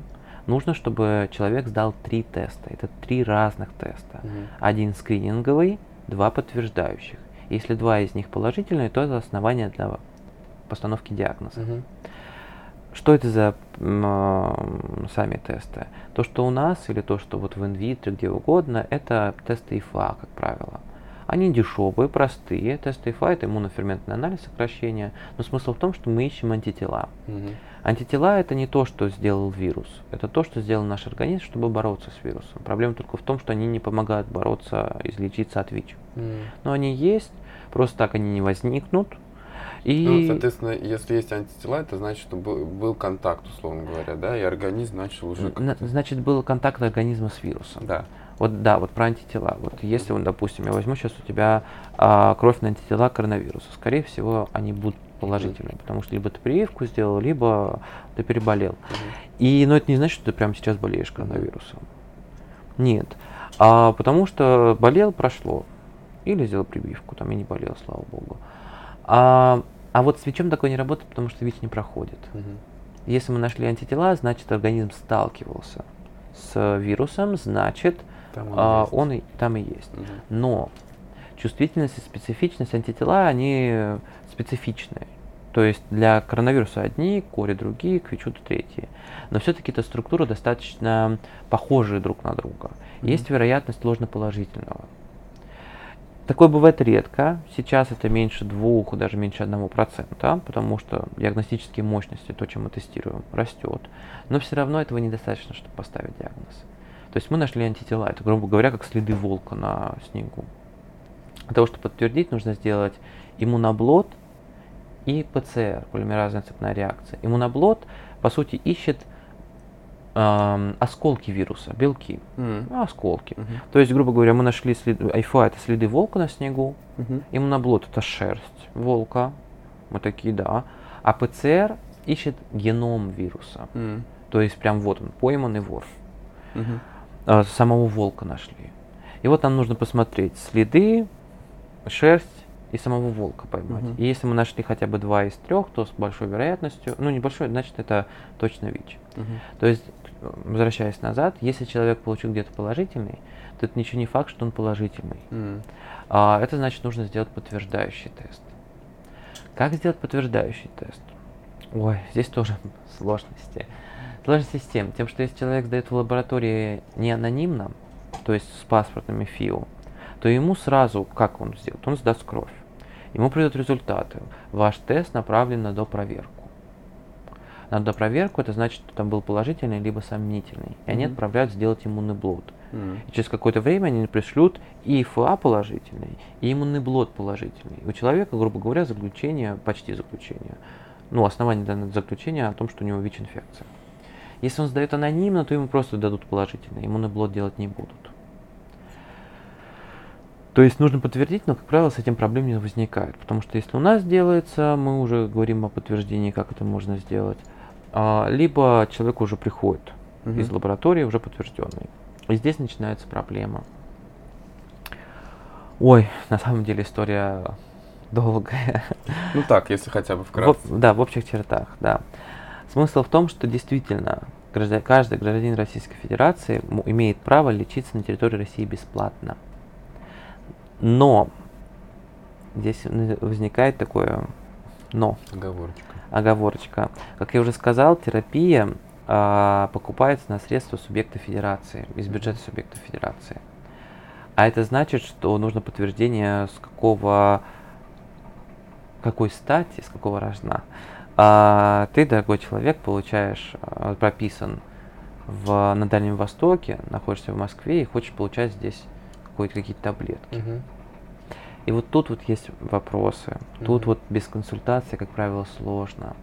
нужно, чтобы человек сдал три теста. Это три разных теста. Угу. Один скрининговый, два подтверждающих. Если два из них положительные, то это основание для постановки диагноза. Угу. Что это за э, сами тесты? То, что у нас или то, что вот в инвитро, где угодно, это тесты ИФА, как правило. Они дешевые, простые. Тесты ИФА это иммуноферментный анализ сокращения. Но смысл в том, что мы ищем антитела. Угу. Антитела это не то, что сделал вирус. Это то, что сделал наш организм, чтобы бороться с вирусом. Проблема только в том, что они не помогают бороться, излечиться от ВИЧ. Угу. Но они есть, просто так они не возникнут. И... Ну, соответственно, если есть антитела, это значит, что был, был контакт, условно говоря, да, и организм начал уже... Значит, был контакт организма с вирусом. Да. Вот да, вот про антитела. Вот если, вот, допустим, я возьму сейчас у тебя а, кровь на антитела коронавируса, скорее всего, они будут положительные, потому что либо ты прививку сделал, либо ты переболел. И, но это не значит, что ты прямо сейчас болеешь коронавирусом. Нет. А, потому что болел, прошло. Или сделал прививку, там и не болел, слава богу. А, а вот с ВИЧом такое не работает, потому что ВИЧ не проходит. Если мы нашли антитела, значит организм сталкивался с вирусом, значит там он, а, он и, там и есть. Угу. Но чувствительность и специфичность антитела, они специфичные. То есть для коронавируса одни, к коре другие, к ВИЧу третьи. Но все-таки эта структура достаточно похожие друг на друга. Mm-hmm. Есть вероятность ложноположительного. Такое бывает редко. Сейчас это меньше двух, даже меньше одного процента, потому что диагностические мощности, то, чем мы тестируем, растет. Но все равно этого недостаточно, чтобы поставить диагноз. То есть мы нашли антитела, это, грубо говоря, как следы волка на снегу. Для того, чтобы подтвердить, нужно сделать иммуноблот и ПЦР, полимеразная цепная реакция. Иммуноблот, по сути, ищет э, осколки вируса, белки, mm. осколки. Mm-hmm. То есть, грубо говоря, мы нашли следы, айфа это следы волка на снегу, mm-hmm. иммуноблот это шерсть волка, мы такие, да, а ПЦР ищет геном вируса. Mm. То есть прям вот он, пойманный вор. Mm-hmm. А, самого волка нашли. И вот нам нужно посмотреть следы, шерсть и самого волка поймать. Угу. И если мы нашли хотя бы два из трех, то с большой вероятностью, ну небольшой, значит это точно ВИЧ. Угу. То есть, возвращаясь назад, если человек получил где-то положительный, то это ничего не факт, что он положительный. Угу. А, это значит нужно сделать подтверждающий тест. Как сделать подтверждающий тест? Ой, здесь тоже сложности. Сложности с тем, тем, что если человек сдает в лаборатории не анонимно, то есть с паспортными ФИО, то ему сразу, как он сделает? Он сдаст кровь. Ему придут результаты. Ваш тест направлен на допроверку. На допроверку это значит, что там был положительный либо сомнительный. И они Мгм. отправляют сделать иммунный блод. М. И через какое-то время они пришлют и ИФА положительный, и иммунный блод положительный. У человека, грубо говоря, заключение, почти заключение. Ну, основание данного заключения о том, что у него ВИЧ-инфекция. Если он сдает анонимно, то ему просто дадут положительный. Иммунный блод делать не будут. То есть нужно подтвердить, но, как правило, с этим проблем не возникает. Потому что если у нас делается, мы уже говорим о подтверждении, как это можно сделать. А, Либо человек уже приходит Мгм. из лаборатории уже подтвержденный. И здесь начинается проблема. Ой, на самом деле история долгая. Ну так, если хотя бы В вкратце. об- да, в общих чертах, да. Смысл в том, что действительно каждый гражданин Российской Федерации имеет право лечиться на территории России бесплатно. Но здесь возникает такое но, Оговорочка. оговорочка. Как я уже сказал, терапия а, покупается на средства субъекта федерации, из бюджета субъекта федерации. А это значит, что нужно подтверждение, с какого, какой стати, с какого рожна. А, ты, дорогой человек, получаешь, а, прописан в, на Дальнем Востоке, находишься в Москве и хочешь получать здесь какие-то таблетки. И вот тут вот есть вопросы. Тут Мгм. вот без консультации, как правило, сложно.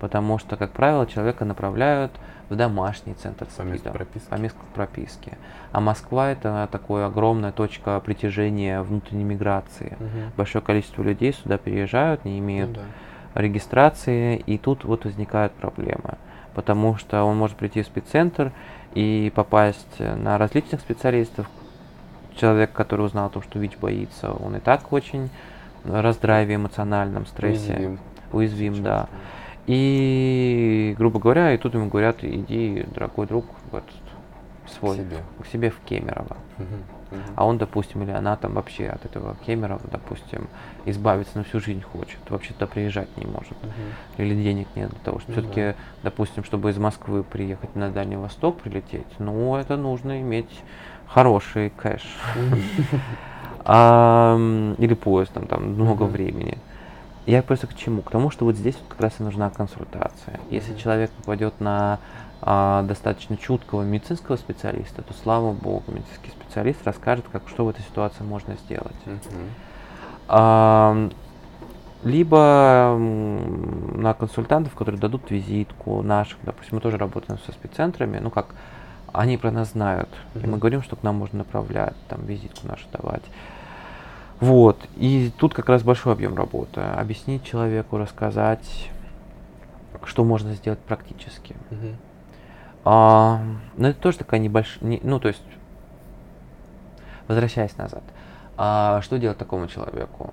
Потому что, как правило, человека направляют в домашний центр По месту СПИДа, прописки. по месту прописки. А Москва это такая огромная точка притяжения внутренней миграции. Мгм. Большое количество людей сюда переезжают, не Ну имеют да. Регистрации, и тут вот возникают проблемы. Потому что он может прийти в спеццентр и попасть на различных специалистов. Человек, который узнал о том, что ВИЧ боится, он и так очень в раздрайве, эмоциональном стрессе. Уязвим. Уязвим, да. И, грубо говоря, и тут ему говорят, иди, дорогой друг, в этот, в свой, себе. к себе в Кемерово. Мгм. А он, допустим, или она там вообще от этого Кемерово, допустим, избавиться на всю жизнь хочет, вообще туда приезжать не может. Мгм. Или денег нет для того, что Ну все-таки, допустим, чтобы из Москвы приехать на Дальний Восток, прилететь, ну, это нужно иметь хороший кэш. А, Или поездом, там много Мгм. времени. Я просто к чему? К тому, что вот здесь вот как раз и нужна консультация. Если человек попадет на а, достаточно чуткого медицинского специалиста, то слава богу, медицинский специалист расскажет, как что в этой ситуации можно сделать. Мгм. Либо на консультантов, которые дадут визитку наших, допустим, мы тоже работаем со спеццентрами, ну как, они про нас знают, и мы говорим, что к нам можно направлять, там, визитку нашу давать. Вот, и тут как раз большой объем работы. Объяснить человеку, рассказать, что можно сделать практически. Мгм. А, но это тоже такая небольшая, ну то есть, возвращаясь назад, а, что делать такому человеку?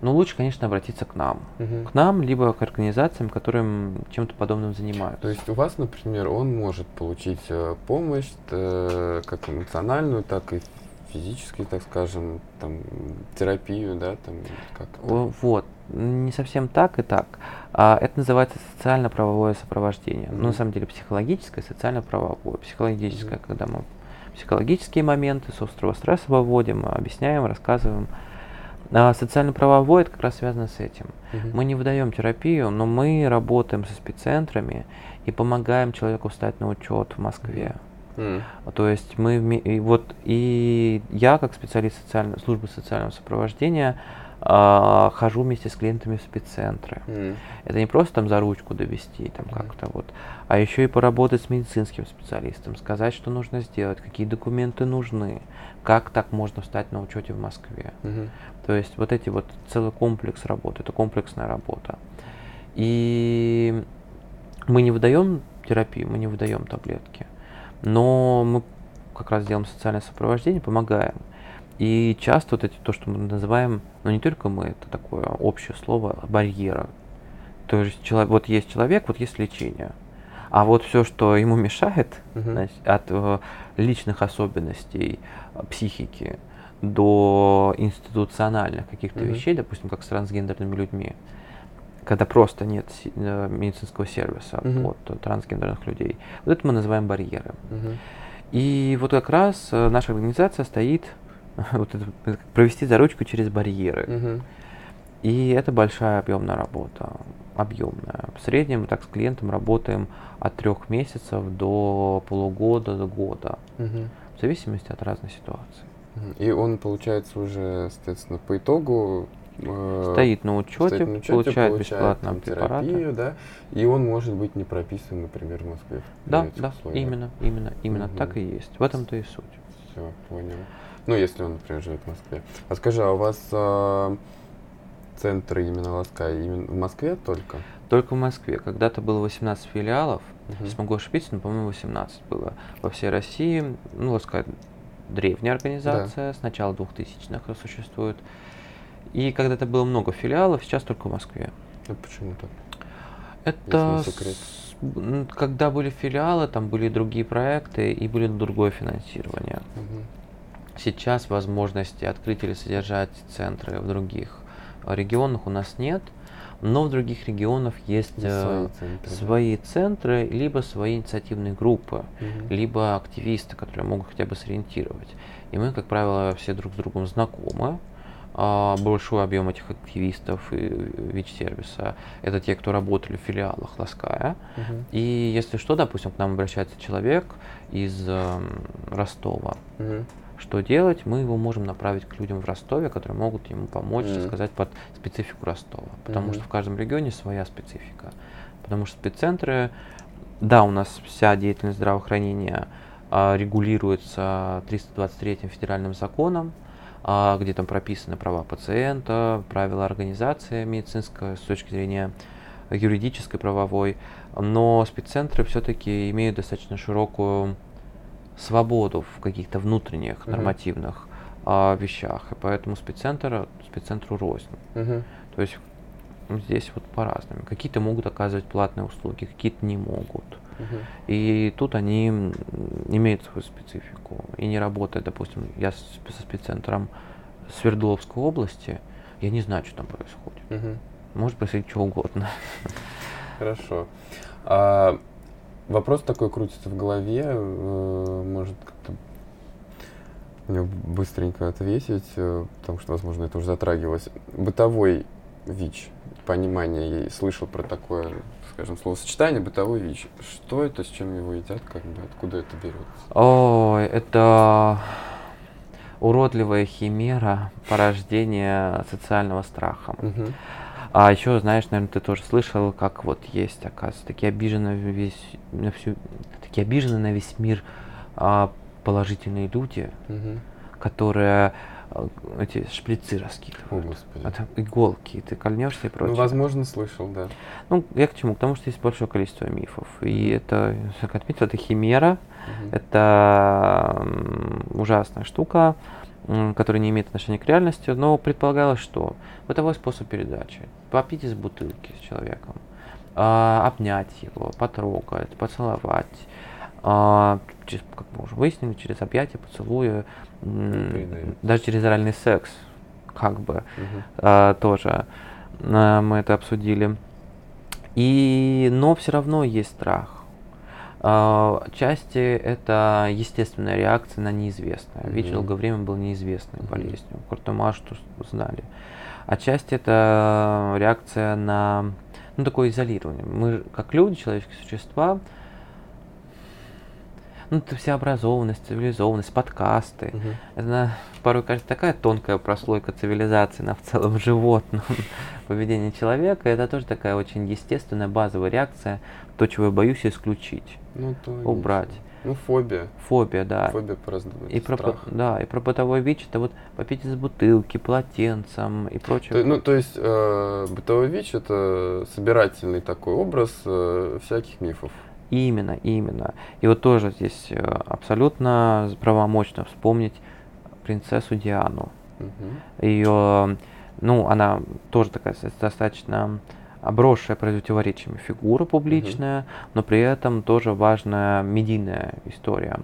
Ну, лучше, конечно, обратиться к нам. Мгм. К нам, либо к организациям, которым чем-то подобным занимаются. То есть у вас, например, он может получить э, помощь э, как эмоциональную, так и физически, так скажем, там терапию, да, там как это? О, Вот, не совсем так и так. А, это называется социально-правовое сопровождение. Ну, на самом деле, психологическое, социально-правовое. Психологическое, Мгм. когда мы психологические моменты с острого стресса выводим, объясняем, рассказываем. А социально-правовое это как раз связано с этим. Мгм. Мы не выдаем терапию, но мы работаем со спеццентрами и помогаем человеку встать на учет в Москве. М. То есть мы и вот и я как специалист социальной службы социального сопровождения а, хожу вместе с клиентами в спеццентры. М. Это не просто там за ручку довести там Мгм. как-то вот, а еще и поработать с медицинским специалистом, сказать, что нужно сделать, какие документы нужны, как так можно встать на учете в Москве. Мгм. То есть вот эти вот целый комплекс работы, это комплексная работа. И мы не выдаем терапию, мы не выдаем таблетки, но мы как раз делаем социальное сопровождение, помогаем. И часто вот эти, то, что мы называем, ну не только мы, это такое общее слово, барьеры. То есть человек, вот есть человек, вот есть лечение. А вот все, что ему мешает, Мгм. значит, от э, личных особенностей э, психики до институциональных каких-то Мгм. вещей, допустим, как с трансгендерными людьми, когда просто нет э, медицинского сервиса под э, трансгендерных людей. Вот это мы называем барьеры. Мгм. И вот как раз э, наша организация стоит вот это, как провести за ручку через барьеры. Мгм. И это большая объемная работа, объемная. В среднем так с клиентом работаем от трех месяцев до полугода, до года, Мгм. в зависимости от разной ситуации. И он, получается, уже, соответственно, по итогу э, Стоит на учете, стоит на учете, получает получает бесплатно препараты. терапию, да, и он может быть не прописан, например, в Москве. при Да, да, условиях. именно, именно, именно Мгм. так и есть. В этом-то и суть. Все, понял. Ну, если он, например, живет в Москве. А скажи, а у вас а, центры именно Ласкай именно в Москве только? Только в Москве. Когда-то было 18 филиалов, Мгм. Сейчас могу ошибиться, но, по-моему, 18 было во всей России. Ну, сказать, древняя организация, с начала 2000-х существует. И когда-то было много филиалов, сейчас только в Москве. А почему так? Это с- когда были филиалы, там были другие проекты и были другое финансирование. Мгм. Сейчас возможности открыть или содержать центры в других э, регионах у нас нет, но в других регионах есть Свои э, центры, да? свои центры, либо свои инициативные группы, Мгм. либо активисты, которые могут хотя бы сориентировать. И мы, как правило, все друг с другом знакомы. А, Большой объем этих активистов и ВИЧ-сервиса – это те, кто работали в филиалах Лаская. Мгм. И если что, допустим, к нам обращается человек из эм, Ростова, Мгм. Что делать, мы его можем направить к людям в Ростове, которые могут ему помочь Мгм. рассказать под специфику Ростова. Потому Мгм. что в каждом регионе своя специфика. Потому что спеццентры, да, у нас вся деятельность здравоохранения а, регулируется 323 федеральным законом, а, где там прописаны права пациента, правила организации медицинской с точки зрения юридической, правовой, но спеццентры все-таки имеют достаточно широкую свободу в каких-то внутренних нормативных а, вещах, и поэтому спеццентр спеццентру рознь. Мгм. То есть здесь вот по-разному. Какие-то могут оказывать платные услуги, какие-то не могут. Мгм. И тут они имеют свою специфику. И не работает, допустим, я со спеццентром Свердловской области, я не знаю, что там происходит. Мгм. Может происходить что угодно. Хорошо. А, вопрос такой крутится в голове, э, может как-то быстренько ответить, э, потому что, возможно, это уже затрагивалось. Бытовой ВИЧ, понимание, я слышал про такое, скажем, словосочетание бытовой ВИЧ. Что это, с чем его едят, как бы, откуда это берется? Ой, это уродливая химера порождения социального страха. Мгм. А еще, знаешь, наверное, ты тоже слышал, как вот есть, оказывается, такие обиженные весь, на всю, такие обиженные на весь мир а, положительные люди, Мгм. которые а, эти шприцы О, раскидывают. Господи. Это иголки, ты кольнешься и Ну, прочее. возможно, слышал, да. Ну, я к чему? К тому, что есть большое количество мифов. И это, как отметил, это химера, Мгм. это ужасная штука, м, которая не имеет отношения к реальности, но предполагалось, что бытовой способ передачи. Попить из бутылки с человеком, а, обнять его, потрогать, поцеловать. а, через- как мы уже выяснили, через объятия, передается. даже через оральный секс, как бы а, тоже мы это обсудили. И, но все равно есть страх. Отчасти это естественная реакция на неизвестное. ВИЧ Мгм. долгое время был неизвестной Мгм. болезнью. Куртума что знали. Отчасти это реакция на ну, такое изолирование. Мы, как люди, человеческие существа, ну, это вся образованность, цивилизованность, подкасты. Мгм. Это порой кажется такая тонкая прослойка цивилизации на в целом животном поведении человека. Это тоже такая очень естественная базовая реакция. То, чего я боюсь исключить. Ну, то Убрать. логично. Ну, фобия. Фобия, да. Фобия просто И про, да, и про бытовой ВИЧ это вот попить из бутылки, полотенцем и прочее. То- ну, то есть э, бытовой ВИЧ это собирательный такой образ э, всяких мифов. Именно, именно. И вот тоже здесь э, абсолютно правомочно вспомнить принцессу Диану. Мгм. Ее, ну, она тоже такая достаточно обросшая противоречиями фигура публичная, но при этом тоже важная медийная история,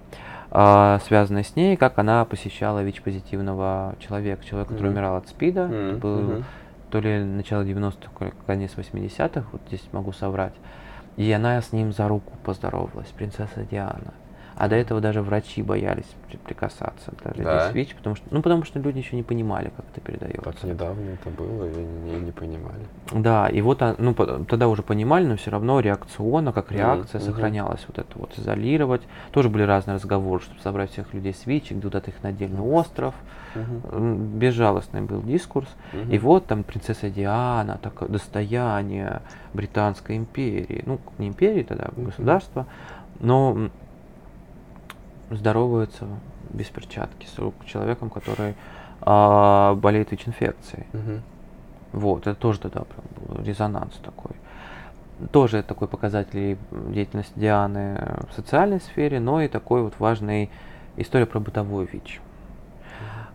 а, связанная с ней, как она посещала ВИЧ-позитивного человека, человека, который Мгм. умирал от СПИДа, это Мгм, был мгм. то ли начало 90-х, то ли конец 80-х, вот здесь могу соврать. И она с ним за руку поздоровалась, принцесса Диана. А до этого даже врачи боялись прикасаться даже да. ВИЧ, потому что, ну, потому что люди еще не понимали, как это передается. Так недавно это было, и не, не понимали. Да, и вот, а, ну, тогда уже понимали, но все равно реакционно, как реакция, mm-hmm. сохранялась вот это вот, изолировать. Тоже были разные разговоры, чтобы собрать всех людей с ВИЧ, куда-то их на отдельный остров. Mm-hmm. Безжалостный был дискурс. Mm-hmm. И вот там принцесса Диана, такое достояние Британской империи. Ну, не империи тогда, mm-hmm. государства, но здоровается без перчатки с рук человеком, который а, болеет ВИЧ-инфекцией. Угу. Вот, это тоже тогда прям был резонанс такой. Тоже такой показатель деятельности Дианы в социальной сфере, но и такой вот важный история про бытовой ВИЧ.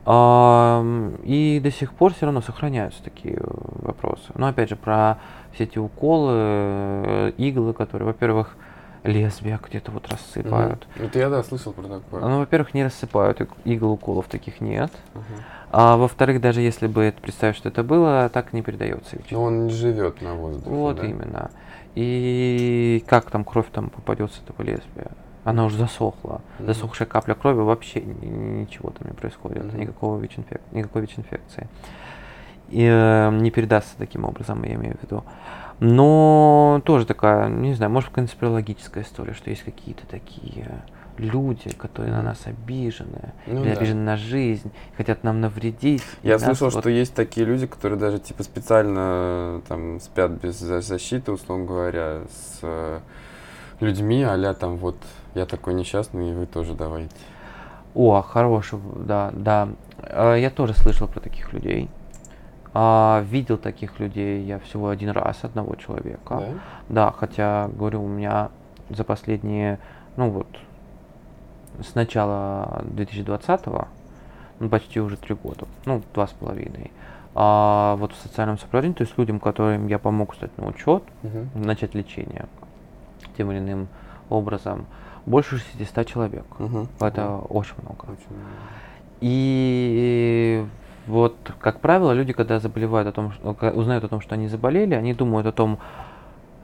А, и до сих пор все равно сохраняются такие вопросы. Но опять же, про все эти уколы, э, иглы, которые, во-первых, лезвия где-то вот рассыпают. Угу. Это я, да, слышал про такое. Ну, во-первых, не рассыпают, игл уколов таких нет. Угу. А во-вторых, даже если бы это, представить, что это было, так не передается ВИЧ. Но он не живет на воздухе. Вот да? именно. И как там кровь там попадет с этого лезвия? Она уже засохла. Mm-hmm. Засохшая капля крови вообще ничего там не происходит, mm-hmm. никакого ВИЧ-инфек... никакой ВИЧ-инфекции. И э, не передастся таким образом, я имею в виду. Но тоже такая, не знаю, может конспирологическая история, что есть какие-то такие люди, которые на нас обижены, ну, или да. обижены на жизнь, хотят нам навредить. Я слышал, вот... что есть такие люди, которые даже типа специально там спят без защиты, условно говоря, с э, людьми, а там вот я такой несчастный, и вы тоже давайте. О, хороший, да, да. Э, я тоже слышал про таких людей. А, видел таких людей я всего один раз, одного человека. Да? да, хотя, говорю, у меня за последние, ну вот, с начала 2020-го, ну, почти уже три года, ну, два с половиной. А вот в социальном сопровождении, то есть людям, которым я помог стать на учет, угу. начать лечение тем или иным образом, больше 600 человек. Угу. Это угу. очень много. Очень много. И вот, как правило, люди, когда заболевают о том, узнают о том, что они заболели, они думают о том,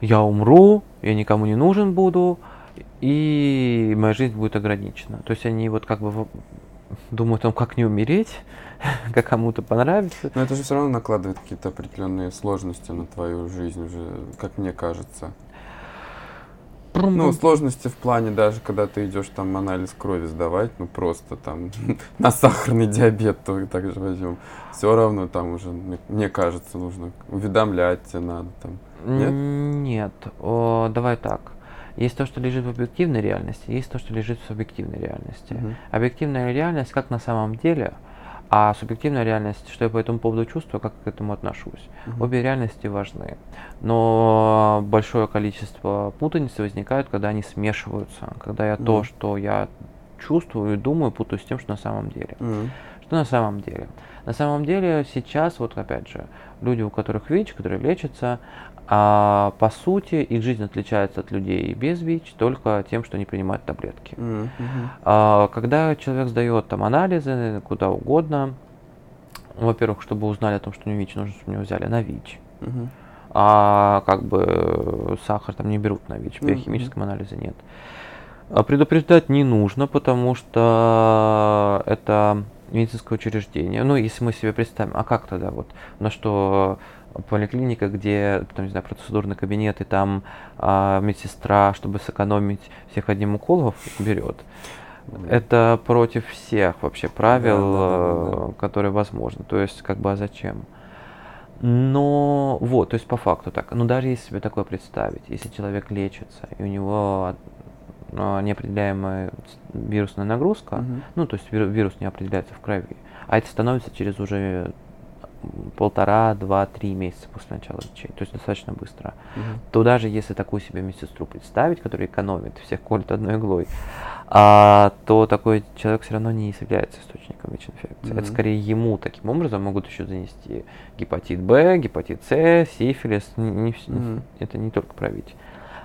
я умру, я никому не нужен буду, и моя жизнь будет ограничена. То есть они вот как бы думают о том, как не умереть, как кому-то понравится. Но это же все равно накладывает какие-то определенные сложности на твою жизнь уже, как мне кажется. Ну, сложности в плане даже, когда ты идешь там анализ крови сдавать, ну просто там на сахарный диабет то так же возьмем. Все равно там уже, мне кажется, нужно уведомлять тебе надо там. Нет? Нет. О, давай так. Есть то, что лежит в объективной реальности, есть то, что лежит в субъективной реальности. Угу. Объективная реальность, как на самом деле, а субъективная реальность, что я по этому поводу чувствую, как к этому отношусь. Угу. Обе реальности важны. Но большое количество путаницы возникает, когда они смешиваются. Когда я угу. то, что я чувствую и думаю, путаю с тем, что на самом деле. Угу. Что на самом деле? На самом деле сейчас, вот опять же, люди, у которых ВИЧ, которые лечатся, а по сути, их жизнь отличается от людей без ВИЧ только тем, что они принимают таблетки. Mm-hmm. А, когда человек сдает там анализы куда угодно, во-первых, чтобы узнали о том, что у него ВИЧ, нужно, чтобы у него взяли на ВИЧ. Mm-hmm. А как бы сахар там не берут на ВИЧ, в биохимическом mm-hmm. анализе нет. А предупреждать не нужно, потому что это медицинское учреждение. Ну, если мы себе представим, а как тогда вот, на что поликлиника, где, там, не знаю, процедурный кабинет, и там а, медсестра, чтобы сэкономить всех одним уколов, берет. Это против всех вообще правил, да, да, да, да. Э, которые возможны. То есть, как бы, а зачем? Но вот, то есть по факту так. Но даже если себе такое представить, если человек лечится, и у него а, неопределяемая вирусная нагрузка, угу. ну, то есть вирус не определяется в крови, а это становится через уже полтора, два, три месяца после начала лечения, то есть достаточно быстро, угу. то даже если такую себе медсестру представить, которая экономит, всех колет одной иглой, а, то такой человек все равно не является источником ВИЧ-инфекции. Угу. Это скорее ему таким образом могут еще занести гепатит Б, гепатит С, сифилис, не, не, угу. это не только про ВИЧ.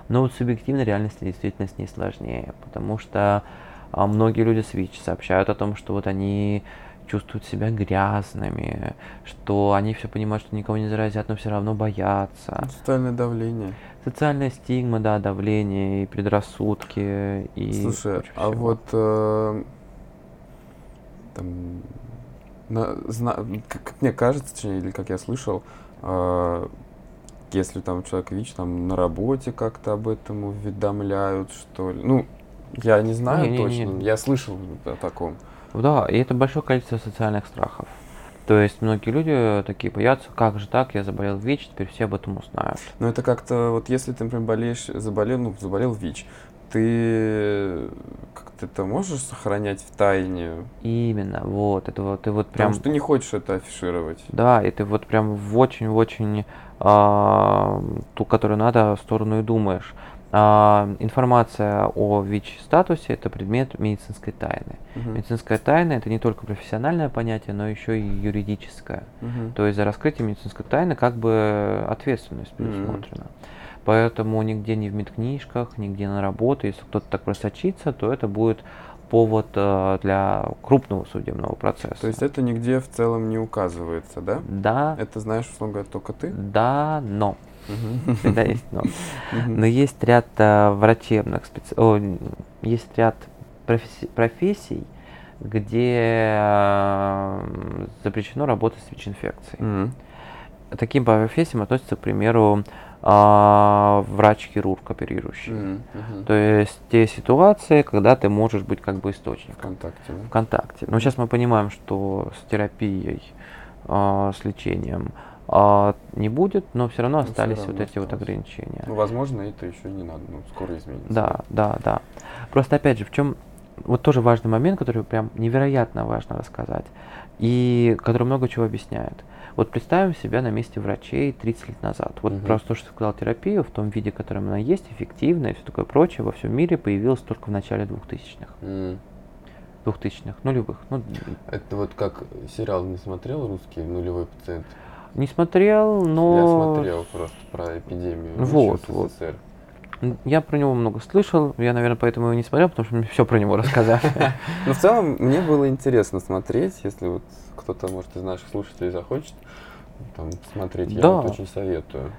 Но вот субъективной реальности действительно с ней сложнее, потому что а, многие люди с ВИЧ сообщают о том, что вот они чувствуют себя грязными, что они все понимают, что никого не заразят, но все равно боятся. Социальное давление. социальная стигма, да, давление и предрассудки и Слушай, а всего. вот э, там, на- зна- как, мне кажется, точнее, или как я слышал, э, если там человек ВИЧ, там на работе как-то об этом уведомляют, что ли. Ну, я не знаю Не-не-не. точно, я слышал о таком. Да, и это большое количество социальных страхов. То есть многие люди такие боятся, как же так, я заболел ВИЧ, теперь все об этом узнают. Но это как-то, вот если ты, например, болеешь, заболел, ну, заболел ВИЧ, ты как-то это можешь сохранять в тайне, Именно, вот, это вот, ты вот потому прям, что ты не хочешь это афишировать. да, и ты вот прям в очень-очень а, ту, которую надо, сторону и думаешь. А, информация о ВИЧ-статусе – это предмет медицинской тайны. Мгм. Медицинская тайна – это не только профессиональное понятие, но еще и юридическое. Мгм. То есть за раскрытие медицинской тайны как бы ответственность предусмотрена. Поэтому нигде не в медкнижках, нигде на работе, если кто-то так просочится, то это будет повод э, для крупного судебного процесса. То есть это нигде в целом не указывается, да? Да, Это знаешь, условно говоря, только ты? да, но. Всегда есть но. Но есть ряд э, врачебных специ... о, н- есть ряд професси- профессий, где э, запрещено работать с ВИЧ-инфекцией. Таким профессиям относится, к примеру, а, врач-хирург оперирующий. Мгм. То есть те ситуации, когда ты можешь быть как бы источником Вконтакте, да? в контакте. Но сейчас мы понимаем, что с терапией, а, с лечением а, не будет, но все равно Ну, всё остались равно вот эти вот осталось. ограничения. Ну, возможно, это еще не надо, ну, скоро изменится. Да, да, да. Просто опять же, в чем вот тоже важный момент, который прям невероятно важно рассказать, и который много чего объясняет. Вот представим себя на месте врачей 30 лет назад. Вот Мгм. просто то, что сказал, терапию в том виде, в котором она есть, эффективная и все такое прочее, во всем мире появилась только в начале 2000-х. М. 2000-х, нулевых. Ну, Это вот как сериал не смотрел русский «Нулевой пациент»? Не смотрел, но... Я смотрел просто про эпидемию Вот, в вот. СССР. М, Я про него много слышал, я, наверное, поэтому его не смотрел, потому что мне все про него рассказали. Но в целом мне было интересно смотреть, если вот кто-то, может, из наших слушателей захочет там, смотреть, я вот очень советую.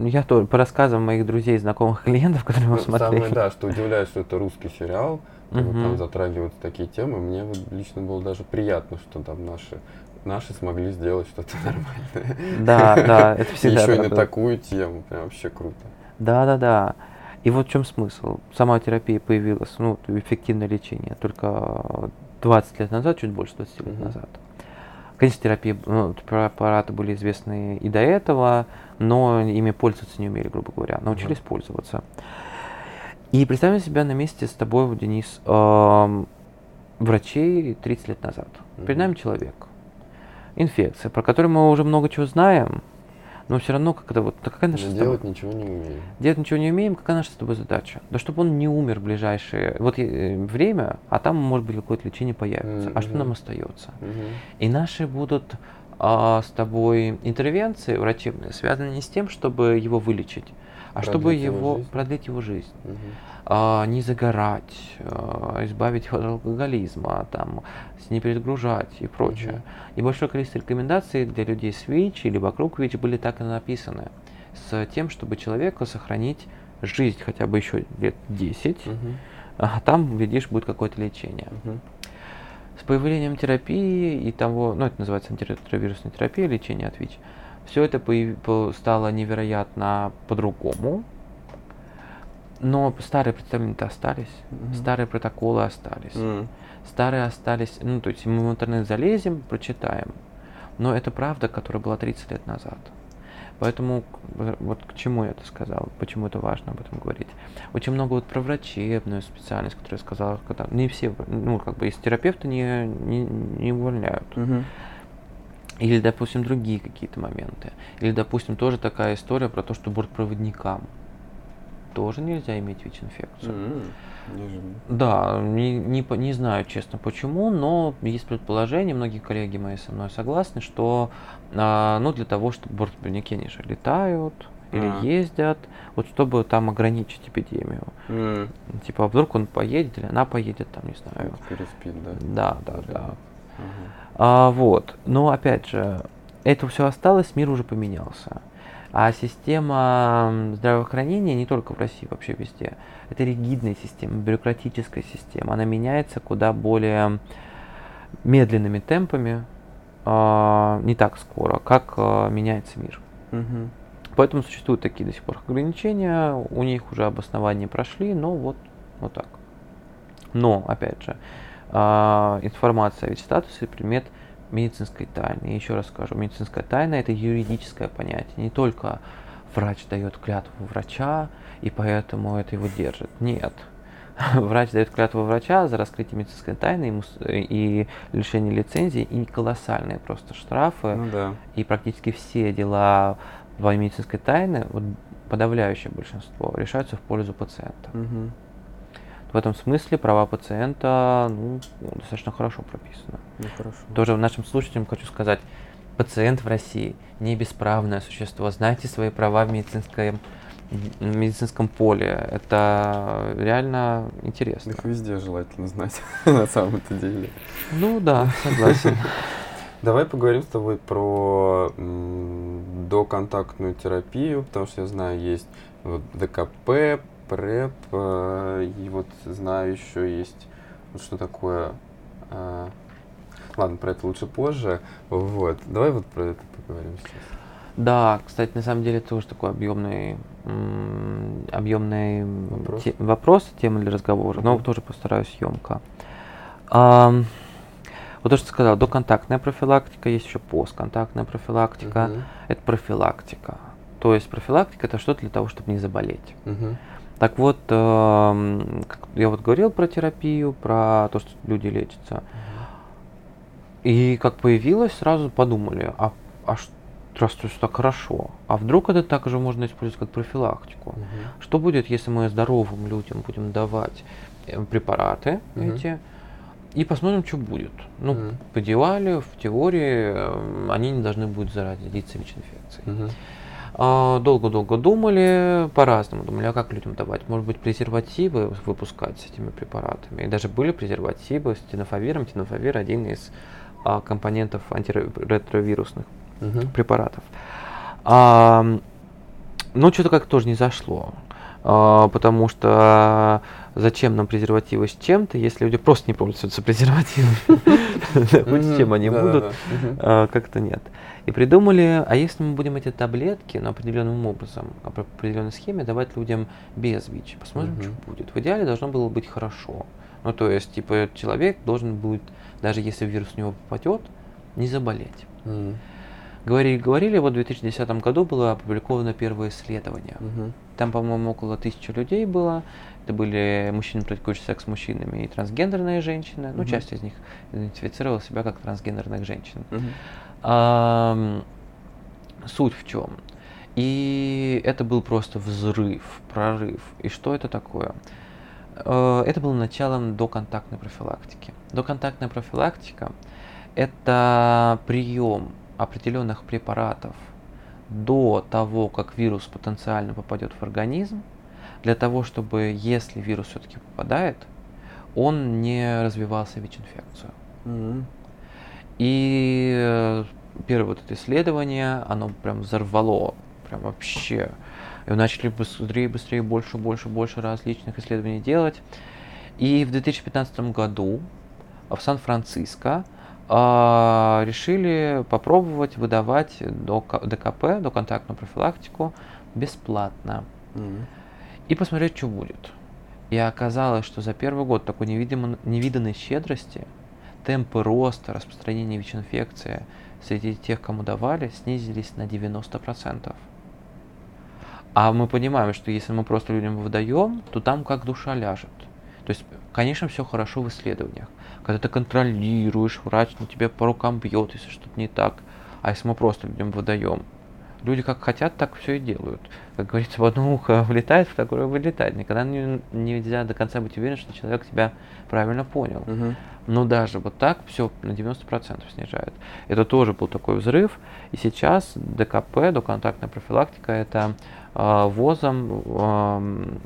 Я тоже по рассказам моих друзей, знакомых, клиентов, которые его Ну, смотрели. Самое, да, что удивляет, что это русский сериал, и вот там затрагиваются такие темы. Мне вот лично было даже приятно, что там наши наши смогли сделать что-то нормальное. Да, да, это всегда Еще и на такую тему, прям вообще круто. Да, да, да. И вот в чем смысл. Сама терапия появилась, ну, эффективное лечение, только 20 лет назад, чуть больше 20 лет назад. Конечно, терапии, ну, препараты были известны и до этого, но ими пользоваться не умели, грубо говоря. Научились пользоваться. И представим себя на месте с тобой, Денис, врачей 30 лет назад. Перед Мгм. нами человек. Инфекция, про которую мы уже много чего знаем, но все равно как-то вот какая наша Но тобой- делать ничего не умею. Делать ничего не умеем, какая наша с тобой задача? Да чтобы он не умер в ближайшее вот э, время, а там может быть какое-то лечение появится. А что нам остается? Мгм. И наши будут а, с тобой интервенции врачебные связаны не с тем, чтобы его вылечить, а чтобы Продлить его его жизнь. продлить его жизнь. Мгм. А, не загорать, а, избавить его от алкоголизма, там, не перегружать и прочее. Мгм. И большое количество рекомендаций для людей с ВИЧ или вокруг ВИЧ были так и написаны. С тем, чтобы человеку сохранить жизнь хотя бы еще лет 10, Мгм. а там, видишь, будет какое-то лечение. Мгм. С появлением терапии и того, ну это называется антиретровирусная терапия, лечение от ВИЧ, все это стало невероятно по-другому. Но старые представления-то остались, Мгм. старые протоколы остались, М. старые остались, ну то есть мы в интернет залезем, прочитаем, но это правда, которая была 30 лет назад. Поэтому вот к чему я это сказал, почему это важно об этом говорить. Очень много вот про врачебную специальность, которую я сказал, когда не все, ну как бы из терапевта не, не, не увольняют. Мгм. Или, допустим, другие какие-то моменты. Или, допустим, тоже такая история про то, что бортпроводникам тоже нельзя иметь ВИЧ-инфекцию. М. Неожиданно. Да, не, не, не знаю, честно, почему, но есть предположение, многие коллеги мои со мной согласны, что а, ну, для того, чтобы бортпроводники, они же летают или А. ездят, вот чтобы там ограничить эпидемию. М. Типа, а вдруг он поедет или она поедет, там, не знаю. Переспит, да. Да, да, да. Ага. А, вот. Но опять же, это все осталось, мир уже поменялся. А система здравоохранения не только в России, вообще везде, это ригидная система, бюрократическая система. Она меняется куда более медленными темпами, э, не так скоро, как э, меняется мир. Мгм. Поэтому существуют такие до сих пор ограничения, у них уже обоснования прошли, но вот, вот так. Но, опять же, а, информация о ВИЧ-статусе предмет медицинской тайны. Еще раз скажу, медицинская тайна это юридическое понятие. Не только врач дает клятву врача, и поэтому это его держит. Нет. Врач дает клятву врача за раскрытие медицинской тайны ему с- и лишение лицензии, и колоссальные просто штрафы. Ну да. И практически все дела во медицинской тайны, вот подавляющее большинство, решаются в пользу пациента. Мгм. В этом смысле права пациента ну, достаточно хорошо прописаны. Ну хорошо. Тоже нашим слушателям хочу сказать, пациент в России не бесправное существо. Знайте свои права в медицинском, в медицинском поле. Это реально интересно. Их везде желательно знать, на самом-то деле. Ну да, согласен. Давай поговорим с тобой про доконтактную терапию, потому что я знаю, есть вот ДКП, ПрЭП, э, и вот знаю еще есть, вот что такое, а, ладно, про это лучше позже, вот, давай вот про это поговорим сейчас. Да, кстати, на самом деле тоже такой объемный, объемный Вопрос. те- вопрос, тема для разговора, но тоже постараюсь емко. Ам, вот то, что сказал, доконтактная профилактика, есть еще постконтактная профилактика. Мгм, Это профилактика. То есть профилактика это что-то для того, чтобы не заболеть. мгм, Так вот, эм, я вот говорил про терапию, про то, что люди лечатся. И как появилось, сразу подумали, а, а ш- раз это так хорошо, а вдруг это также можно использовать как профилактику? мгм, Что будет, если мы здоровым людям будем давать э, препараты Мгм. эти, и посмотрим, что будет. Ну, Мгм. в идеале, в теории, э, они не должны будут заразиться ВИЧ-инфекцией. А, Долго-долго думали, по-разному думали, а как людям давать? Может быть, презервативы выпускать с этими препаратами? И даже были презервативы с тенофовиром. Тенофовир один из а, компонентов антиретровирусных мгм, препаратов. А, ну, что-то как-то тоже не зашло. А, потому что зачем нам презервативы с чем-то, если люди просто не пользуются презервативами? Хоть с чем они будут, а, как-то нет. И придумали, а если мы будем эти таблетки, но определенным образом, а по определенной схеме давать людям без ВИЧ, посмотрим, Мгм. что будет. В идеале должно было быть хорошо. Ну, то есть, типа, человек должен будет, даже если вирус в него попадет, не заболеть. М, Говорили, говорили, вот в 2010 году было опубликовано первое исследование. мгм, Там, по-моему, около тысячи людей было. Это были мужчины, практикующие секс с мужчинами, и трансгендерные женщины. Ну, Мгм. часть из них идентифицировала себя как трансгендерных женщин. Ам, суть в чем? И это был просто взрыв, прорыв. И что это такое? Э, Это было началом доконтактной профилактики. Доконтактная профилактика – это прием определенных препаратов до того, как вирус потенциально попадет в организм, для того, чтобы, если вирус все-таки попадает, он не развивался ВИЧ-инфекцию. м, И э, первое вот это исследование, оно прям взорвало, прям вообще. И начали быстрее, быстрее, больше, больше, больше различных исследований делать. И в 2015 году в Сан-Франциско а, решили попробовать выдавать ДКП, доконтактную профилактику, бесплатно. м. И посмотреть, что будет. И оказалось, что за первый год такой невидимо- невиданной щедрости темпы роста распространения ВИЧ-инфекции среди тех, кому давали, снизились на 90%. А мы понимаем, что если мы просто людям выдаем, то там как душа ляжет. То есть, конечно, все хорошо в исследованиях. Когда ты контролируешь, врач на тебя по рукам бьет, если что-то не так. А если мы просто людям выдаем, люди как хотят, так все и делают. Как говорится, в одно ухо влетает, в другое вылетает. Никогда не, нельзя до конца быть уверен, что человек тебя правильно понял. Мгм. Но даже вот так все на 90% снижает. Это тоже был такой взрыв. И сейчас ДКП, доконтактная профилактика, это э, ВОЗом эм,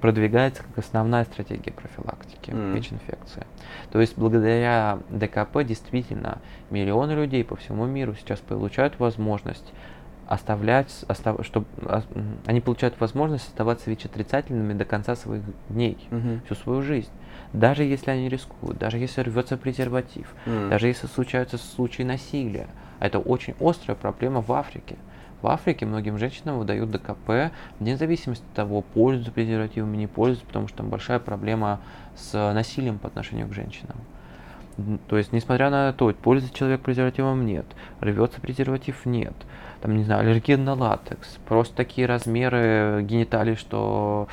продвигается как основная стратегия профилактики Мгм. ВИЧ-инфекции. То есть благодаря ДКП действительно миллионы людей по всему миру сейчас получают возможность оставлять, остав, чтобы они получают возможность оставаться ВИЧ-отрицательными до конца своих дней, Мгм. всю свою жизнь. Даже если они рискуют, даже если рвется презерватив, М. даже если случаются случаи насилия. А Это очень острая проблема в Африке. В Африке многим женщинам выдают ДКП, вне зависимости от того, пользуются презервативами, не пользуются, потому что там большая проблема с насилием по отношению к женщинам. То есть, несмотря на то, пользуется человек презервативом, нет. Рвется презерватив, нет. Там, не знаю, аллергия на латекс. Просто такие размеры гениталий, что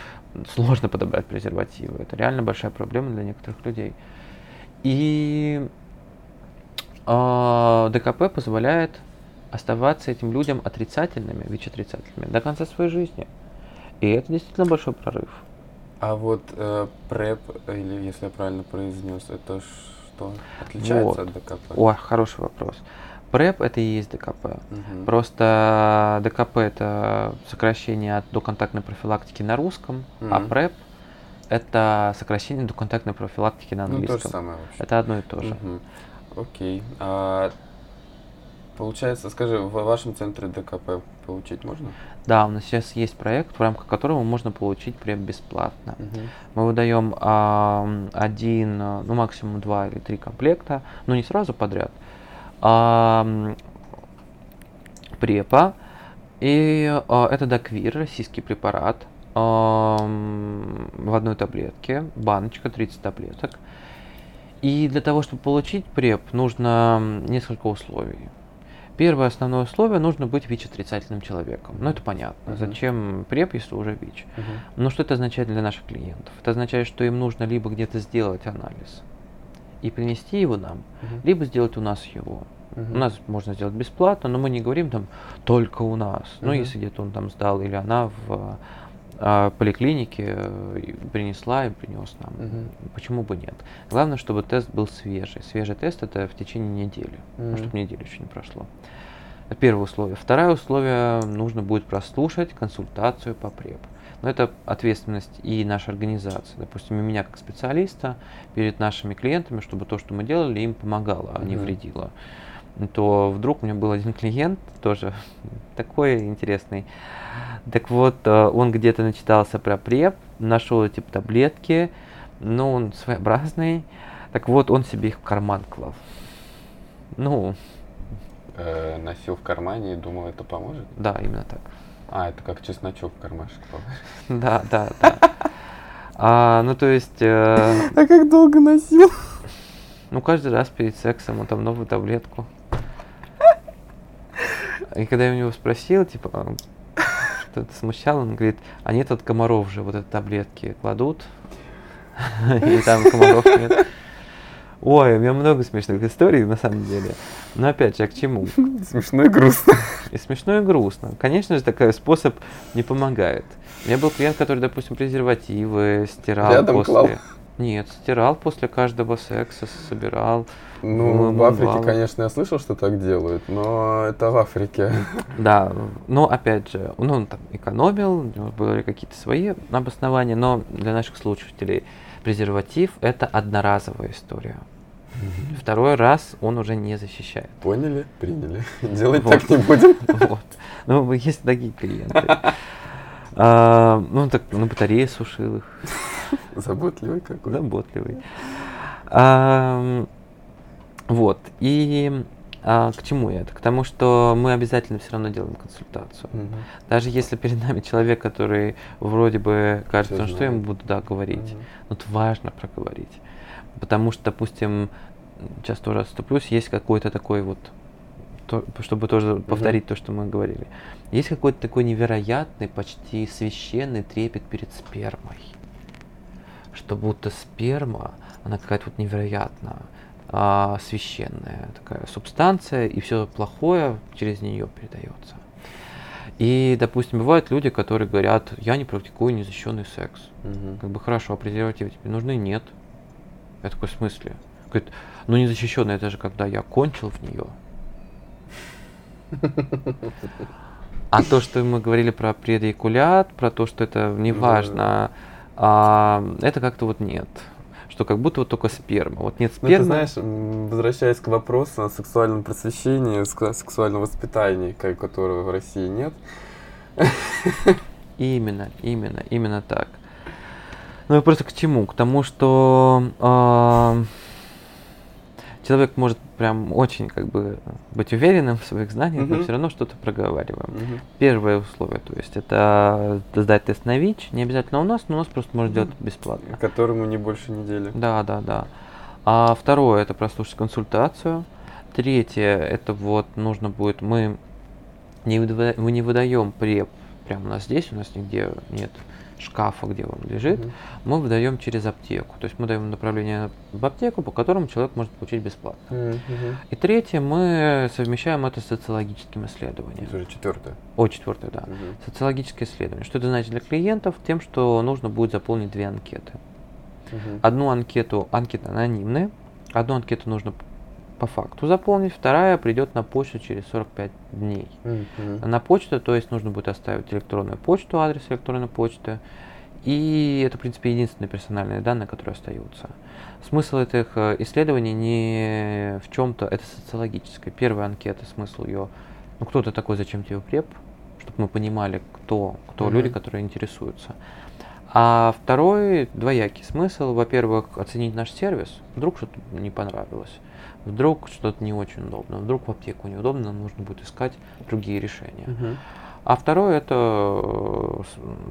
сложно подобрать презервативы. Это реально большая проблема для некоторых людей. И а, ДКП позволяет оставаться этим людям отрицательными, ВИЧ-отрицательными до конца своей жизни. И это действительно большой прорыв. А вот э, ПрЭП, или если я правильно произнес, это что? Отличается Вот. от ДКП? О, хороший вопрос. ПрЭП это и есть ДКП. Мгм. Просто ДКП это сокращение от доконтактной профилактики на русском, а Мгм. ПрЭП это сокращение доконтактной профилактики на Ну, то же английском. самое вообще. это одно и то же. Мгм. Окей. А, получается, скажи, в вашем центре ДКП получить можно? Да, у нас сейчас есть проект, в рамках которого можно получить преп бесплатно. Мгм. Мы выдаем ам, один, а, ну максимум два или три комплекта, но не сразу подряд. Препа. И а, это Даквир, российский препарат. в одной таблетке, баночка, 30 таблеток. И для того, чтобы получить преп, нужно несколько условий. Первое основное условие нужно быть ВИЧ-отрицательным человеком. Ну, это понятно. Мгм. Зачем преп, если уже ВИЧ? Мгм. Но что это означает для наших клиентов? Это означает, что им нужно либо где-то сделать анализ и принести его нам, Мгм. либо сделать у нас его. Мгм. У нас можно сделать бесплатно, но мы не говорим там только у нас. Ну, Мгм. если где-то он там сдал или она в а, поликлинике э, принесла и принес нам. Мгм. Почему бы нет? Главное, чтобы тест был свежий. Свежий тест это в течение недели. Ну, Мгм. чтобы неделю еще не прошло. Первое условие. Второе условие, нужно будет прослушать консультацию по преп. Но это ответственность и нашей организации. Допустим, и меня как специалиста перед нашими клиентами, чтобы то, что мы делали, им помогало, а не Мгм. вредило. То вдруг у меня был один клиент, тоже такой интересный. Так вот, э, он где-то начитался про преп, нашел эти таблетки, но он своеобразный. Так вот, он себе их в карман клал. Ну, Э, носил в кармане и думал, это поможет? да, именно так. А, это как чесночок в кармашек положить. Да, да, да. А, ну, то есть, э, А как долго носил? ну, каждый раз перед сексом он там новую таблетку. И когда я у него спросил, типа, что это смущало, он говорит, а нет от комаров же вот эти таблетки кладут, и там комаров нет. Ой, у меня много смешных историй на самом деле. Но опять же, а к чему? Смешно и грустно. И смешно, и грустно. Конечно же, такой способ не помогает. У меня был клиент, который, допустим, презервативы стирал Рядом после... клал? Нет, стирал после каждого секса, собирал. Ну, в Африке, конечно, я слышал, что так делают, но это в Африке. Да, но опять же, ну, он там экономил, у него были какие-то свои обоснования, но для наших слушателей презерватив это одноразовая история. Второй раз он уже не защищает. Поняли? Приняли. Делать Вот. так не будем. Вот. Ну, есть такие клиенты. А, ну, так на батарее сушил их. Заботливый какой. Заботливый. Ам, Вот. И а, к чему я это? К тому, что мы обязательно все равно делаем консультацию. Мгм. Даже если перед нами человек, который вроде бы кажется, ну что я ему буду да, говорить. Мгм. Но это важно проговорить. Потому что, допустим, сейчас тоже отступлюсь, есть какой-то такой вот, то- чтобы тоже повторить то, что мы говорили. Есть какой-то такой невероятный, почти священный трепет перед спермой. Что будто сперма, она какая-то вот невероятно а, священная такая субстанция, и все плохое через нее передается. И, допустим, бывают люди, которые говорят, я не практикую незащищенный секс. Мгм. Как бы хорошо, а презервативы тебе нужны? Нет. Я такой, в смысле? Говорит, ну незащищенный, это же когда я кончил в нее. А то, что мы говорили про предэякулят, про то, что это не важно, а, это как-то вот нет. что как будто вот только сперма. Вот нет Ну, ты спермы. знаешь, м, возвращаясь к вопросу о сексуальном просвещении, сексуальном воспитании, которого в России нет. Именно, именно, именно так. Ну и просто к чему? К тому, что а, человек может прям очень как бы быть уверенным в своих знаниях, но Мгм. все равно что-то проговариваем. Мгм. Первое условие, то есть это сдать тест на ВИЧ, не обязательно у нас, но у нас просто можно делать бесплатно. Которому не больше недели. Да, да, да. А второе это прослушать консультацию. Третье это вот нужно будет мы не выда- мы не выдаем преп прямо у нас здесь, у нас нигде нет шкафа, где он лежит. Мгм. Мы выдаем через аптеку. То есть мы даем направление в аптеку, по которому человек может получить бесплатно. Мгм. И третье, мы совмещаем это с социологическим исследованием. Это уже четвертое. О, четвертое, да. Мгм. Социологическое исследование. Что это значит для клиентов? Тем, что нужно будет заполнить две анкеты. Мгм. Одну анкету, анкета анонимная, одну анкету нужно по факту заполнить, вторая придет на почту через 45 дней. Мгм. На почту, то есть нужно будет оставить электронную почту, адрес электронной почты. И это, в принципе, единственные персональные данные, которые остаются. Смысл этих э, исследований не в чем-то, это социологическое. Первая анкета, смысл ее, ну кто ты такой, зачем тебе преп, чтобы мы понимали, кто, кто Мгм. люди, которые интересуются. А второй двоякий смысл, во-первых, оценить наш сервис, вдруг что-то не понравилось, вдруг что-то не очень удобно, вдруг в аптеку неудобно, нам нужно будет искать другие решения. А второе это э,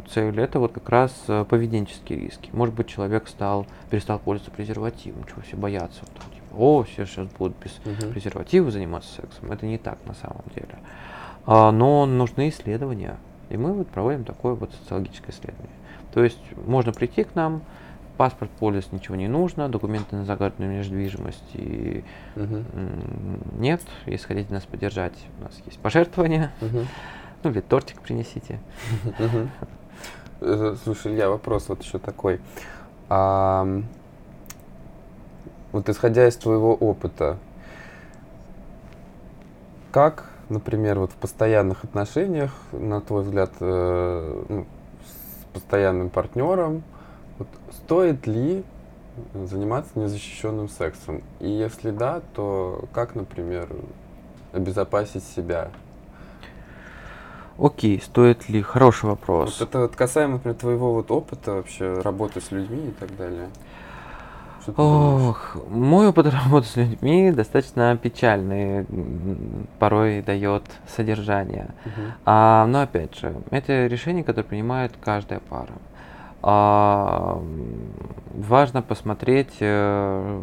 цель, это вот как раз э, поведенческие риски. Может быть, человек стал, перестал пользоваться презервативом, чего все боятся. Вот типа, О, все сейчас будут без Мгм. презерватива заниматься сексом. Это не так на самом деле. А, но нужны исследования. И мы вот проводим такое вот социологическое исследование. То есть можно прийти к нам, паспорт полис ничего не нужно, документы на загородную недвижимость и м, нет. Если хотите нас поддержать, у нас есть пожертвования. Мгм. Ну или тортик принесите. Э, Слушай, Илья, вопрос вот еще такой. Ам, вот исходя из твоего опыта, как, например, вот в постоянных отношениях, на твой взгляд, э, ну, с постоянным партнером, стоит ли заниматься незащищенным сексом? И если да, то как, например, обезопасить себя? Окей, стоит ли? Хороший вопрос. Вот это вот касаемо, например, твоего вот опыта вообще работы с людьми и так далее. Ох, мой опыт работы с людьми достаточно печальный, порой дает содержание. Мгм. А, но опять же, это решение, которое принимает каждая пара. А, важно посмотреть, э,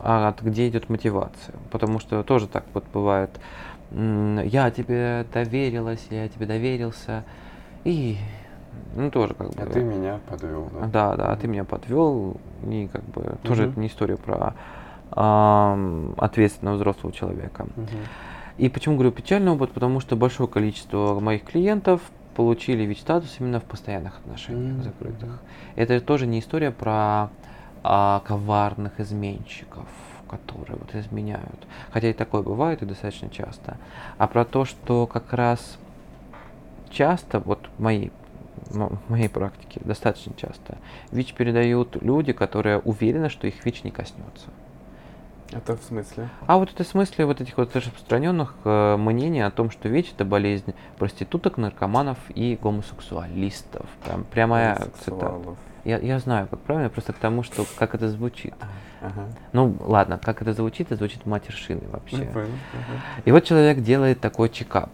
а от где идет мотивация. Потому что тоже так вот бывает. Я тебе доверилась, я тебе доверился. И ну тоже как бы. А ты меня подвел, да? Да, да, а ты меня подвел, и как бы тоже Мгм. это не история про ам, ответственного взрослого человека. Мгм. И почему говорю печальный опыт? Потому что большое количество моих клиентов получили ВИЧ-статус именно в постоянных отношениях Мгм. закрытых. Это тоже не история про а, коварных изменщиков, которые вот изменяют. Хотя и такое бывает, и достаточно часто. А про то, что как раз часто, вот моей, м- в моей практике, достаточно часто, ВИЧ передают люди, которые уверены, что их ВИЧ не коснется. Это в смысле? А вот это в смысле вот этих вот распространенных э, мнений о том, что ВИЧ это болезнь проституток, наркоманов и гомосексуалистов. Прям прямая цитата. Я, я знаю, как правильно, просто к тому, что как это звучит. Ага. Ну, ладно, как это звучит, это звучит матершиной Ну, вообще. понял. Ага. И вот человек делает такой чекап.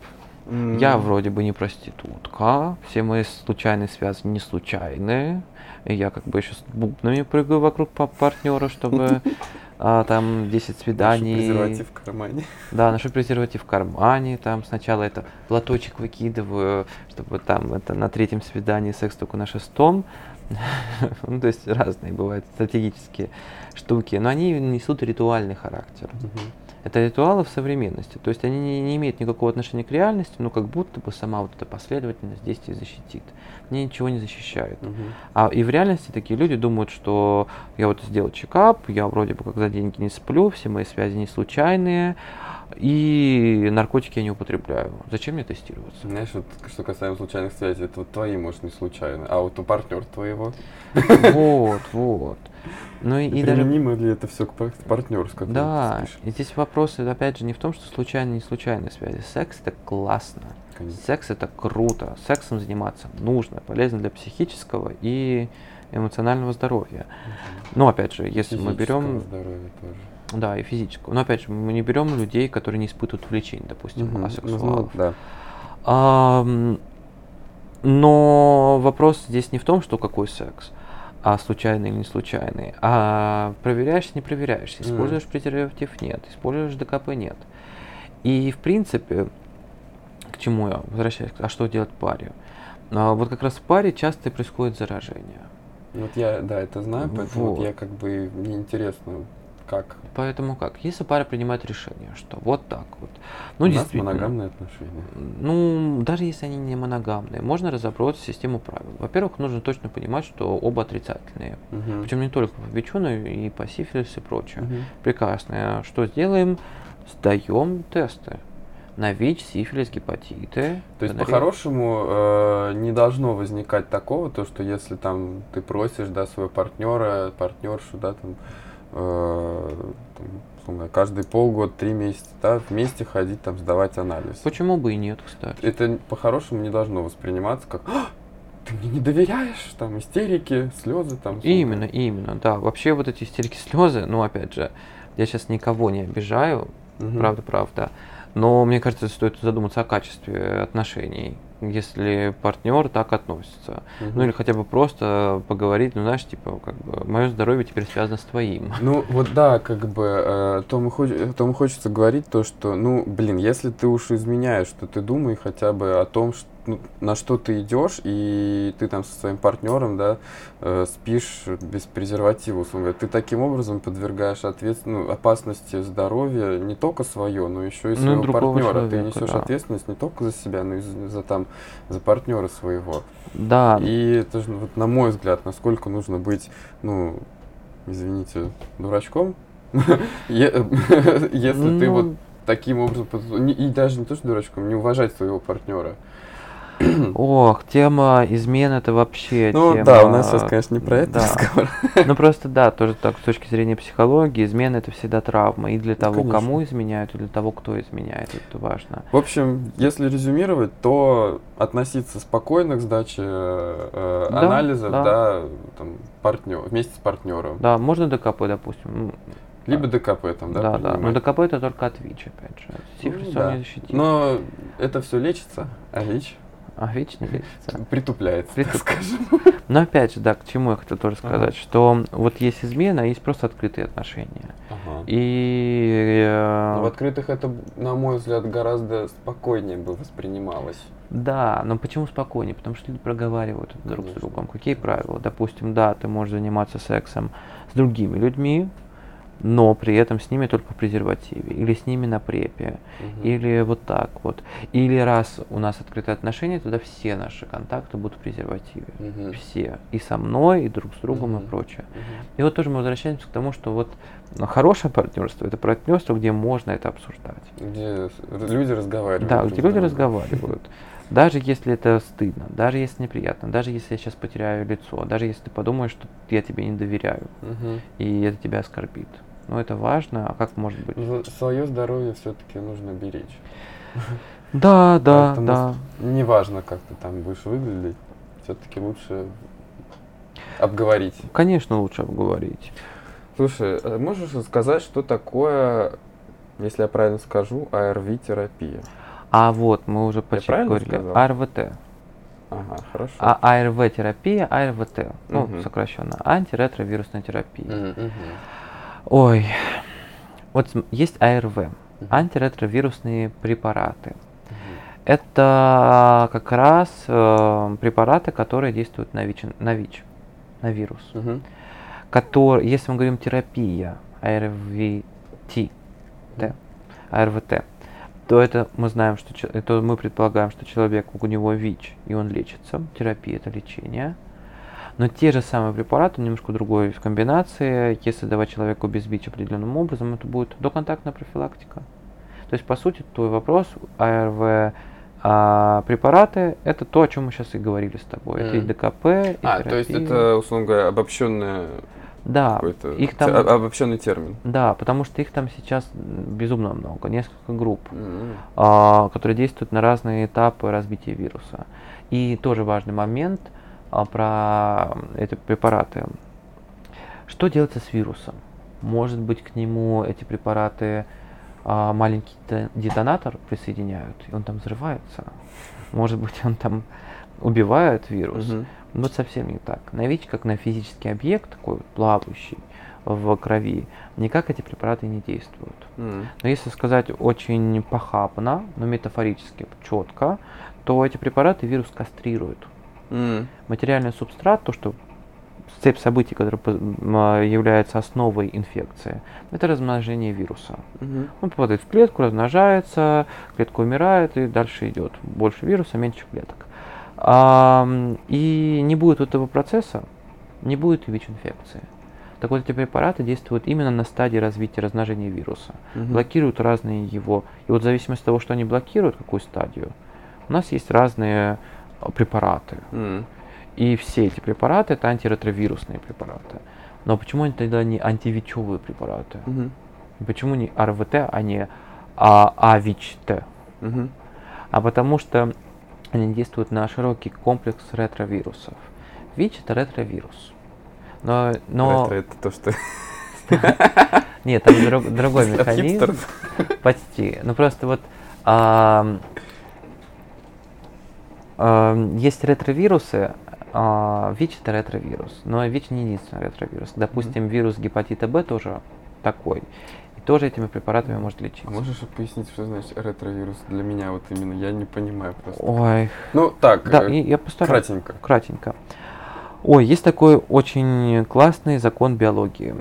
Я М. вроде бы не проститутка, все мои случайные связи не случайные. И я как бы еще с бубнами прыгаю вокруг па- партнера, чтобы а, там 10 Ношу свиданий. презерватив в кармане. Да, ношу презерватив в кармане, там сначала это платочек выкидываю, чтобы там это на третьем свидании секс только на шестом. Ну, то есть разные бывают стратегические штуки, но они несут ритуальный характер. Мгм. Это ритуалы в современности, то есть они не, не имеют никакого отношения к реальности, но как будто бы сама вот эта последовательность действий защитит. Мне ничего не защищает. Мгм. А и в реальности такие люди думают, что я вот сделал чекап, я вроде бы как за деньги не сплю, все мои связи не случайные, и наркотики я не употребляю. Зачем мне тестироваться? Знаешь, вот что касаемо случайных связей, это вот твои, может, не случайно, а вот у партнера твоего. Вот, вот. Ну и, И и даже применимо ли это все к пар- партнеру, с которым да, и здесь вопросы, опять же, не в том, что случайные и случайные связи. Секс это классно. Конечно. Секс это круто. Сексом заниматься нужно, полезно для психического и эмоционального здоровья. Но опять же, если мы берем, здоровья тоже. да, и физического. Но опять же, мы не берем людей, которые не испытывают влечения, допустим. Ну, асексуалов. да. Ам, но вопрос здесь не в том, что какой секс, а случайный или не случайный, а проверяешься, не проверяешься, Мгм. используешь презерватив нет, используешь ДКП нет. И в принципе, к чему я возвращаюсь, а что делать паре? А, Вот как раз в паре часто происходит заражение. Вот я, да, это знаю, поэтому вот Вот. я как бы, мне интересно, как Поэтому как? Если пара принимает решение, что вот так вот, ну у нас действительно, моногамные отношения. Ну, даже если они не моногамные, можно разобрать систему правил. Во-первых, нужно точно понимать, что оба отрицательные. Мгм. Причем не только по ВИЧу, но и по сифилису и прочее. Мгм. Прекрасно. Что сделаем? Сдаем тесты. На ВИЧ, сифилис, гепатиты. То есть, по-хорошему, э, не должно возникать такого, то, что если там ты просишь, да, своего партнера, партнершу, да, там, там, условно говоря, каждые полгода, три месяца, да, вместе ходить, там, сдавать анализ. Почему бы и нет, кстати? Это по-хорошему не должно восприниматься как «А, ты мне не доверяешь, там, истерики, слезы, там. Именно, говоря». именно, да. Вообще вот эти истерики, слезы, ну опять же, я сейчас никого не обижаю, Мгм. правда, правда. Но мне кажется, стоит задуматься о качестве отношений, если партнер так относится. Мгм. Ну или хотя бы просто поговорить, ну знаешь, типа, как бы, мое здоровье теперь связано с твоим. Ну вот да, как бы э, тому, хоч- тому хочется говорить то, что, ну, блин, если ты уж изменяешь, то ты думай хотя бы о том, что, ну, на что ты идешь, и ты там со своим партнером, да, э, спишь без презерватива, условно говоря. Ты таким образом подвергаешь ответ... ну, опасности здоровья не только свое, но еще и Ну, и своего другого партнера. Ты человека, несешь да. ответственность не только за себя, но и за, за там за партнера своего. Да, И это же, вот, на мой взгляд, насколько нужно быть, ну, извините, дурачком, если ты ну, вот таким образом, и даже не то, что дурачком, не уважать своего партнера. Ох, тема измен это вообще Ну тема... да, у нас сейчас, конечно, не про это да. разговор. Ну просто да, тоже так с точки зрения психологии, измена это всегда травма. И для того, конечно. кому изменяют, и для того, кто изменяет, это важно. В общем, если резюмировать, то относиться спокойно к сдаче э, Да, анализов, да. да, там, партнер, вместе с партнером. Да, можно ДКП, допустим. м, Либо ДКП там, да, Да, да. Но. ДКП это только от ВИЧ, опять же. Сифилис Ну да. не защитит. Но это все лечится, а ВИЧ А ВИЧ не лечится. притупляется, так Притуп- скажем. Но опять же, да, к чему я хотел тоже Ага. сказать, что вот есть измена, а есть просто открытые отношения. Ага. И э, Но в открытых это, на мой взгляд, гораздо спокойнее бы воспринималось. Да, но почему спокойнее? Потому что люди проговаривают друг с Конечно. другом. Какие правила? Допустим, да, ты можешь заниматься сексом с другими людьми, но при этом с ними только по презервативе, или с ними на препе, Мгм. или вот так вот. Или раз у нас открытые отношения, тогда все наши контакты будут в презервативе. Мгм. Все. И со мной, и друг с другом, Мгм. и прочее. Мгм. И вот тоже мы возвращаемся к тому, что вот ну, хорошее партнерство это партнерство, где можно это обсуждать. Где люди разговаривают. Да, где люди разговаривают. Даже если это стыдно, даже если неприятно, даже если я сейчас потеряю лицо, даже если ты подумаешь, что я тебе не доверяю, Мгм. и это тебя оскорбит. Но это важно, а как может быть? Свое здоровье все-таки нужно беречь. Да, да, Поэтому да. Неважно, как ты там будешь выглядеть, все-таки лучше обговорить. Конечно, лучше обговорить. Слушай, а можешь рассказать, что такое, если я правильно скажу, АРВ-терапия? А вот, мы уже почти говорили. сказал? АРВТ. Ага, хорошо. А АРВ-терапия, АРВТ. Ну, Мгм. сокращенно. Антиретровирусная терапия. Мгм, мгм. Ой. Вот есть АРВ. Антиретровирусные препараты. Это как раз э, препараты, которые действуют на ВИЧ, на ВИЧ, на вирус. Мгм. Который, если мы говорим терапия, АРВТ, Т, АРВТ, то это мы знаем, что это мы предполагаем, что человек у него ВИЧ и он лечится. Терапия это лечение. Но те же самые препараты, немножко другой в комбинации, если давать человеку без ВИЧ определенным образом, это будет доконтактная профилактика. То есть, по сути, твой вопрос, АРВ а, препараты, это то, о чем мы сейчас и говорили с тобой. Это и. ДКП, и А, то есть терапия. это, условно говоря, обобщенное Да, их там- а- обобщенный термин. да, потому что их там сейчас безумно много, несколько групп. М. а, которые действуют на разные этапы развития вируса. И тоже важный момент про эти препараты. Что делается с вирусом? Может быть, к нему эти препараты а, маленький де- детонатор присоединяют, и он там взрывается. Может быть, он там убивает вирус. Мгм. Но совсем не так. На ВИЧ, как на физический объект, такой вот плавающий в крови, никак эти препараты не действуют. М. Но если сказать очень похабно, но метафорически четко, то эти препараты вирус кастрируют. М. Материальный субстрат, то, что цепь событий, которая а, является основой инфекции, это размножение вируса. Мгм. Он попадает в клетку, размножается, клетка умирает и дальше идет. Больше вируса, меньше клеток. Ам, и не будет этого процесса, не будет и ВИЧ-инфекции. Так вот, эти препараты действуют именно на стадии развития размножения вируса Мгм. блокируют разные его. И вот в зависимости от того, что они блокируют, какую стадию, у нас есть разные а, препараты. М. И все эти препараты это антиретровирусные препараты. Но почему они тогда не антивичевые препараты? Мгм. Почему не РВТ, а не а, АВИЧ-Т? Мгм. А потому что они действуют на широкий комплекс ретровирусов. ВИЧ это ретровирус. Но, но Ретро это то, что нет, там друг- другой механизм. Почти. Ну просто вот есть ретровирусы, а, ВИЧ это ретровирус, но ВИЧ не единственный ретровирус. Допустим, вирус гепатита Б тоже такой. И тоже этими препаратами может лечиться. Можешь пояснить, что значит ретровирус для меня вот именно? Я не понимаю просто. Ой, Ну, так, да, э, я постараюсь. кратенько. Кратенько. Ой, есть такой очень классный закон биологии.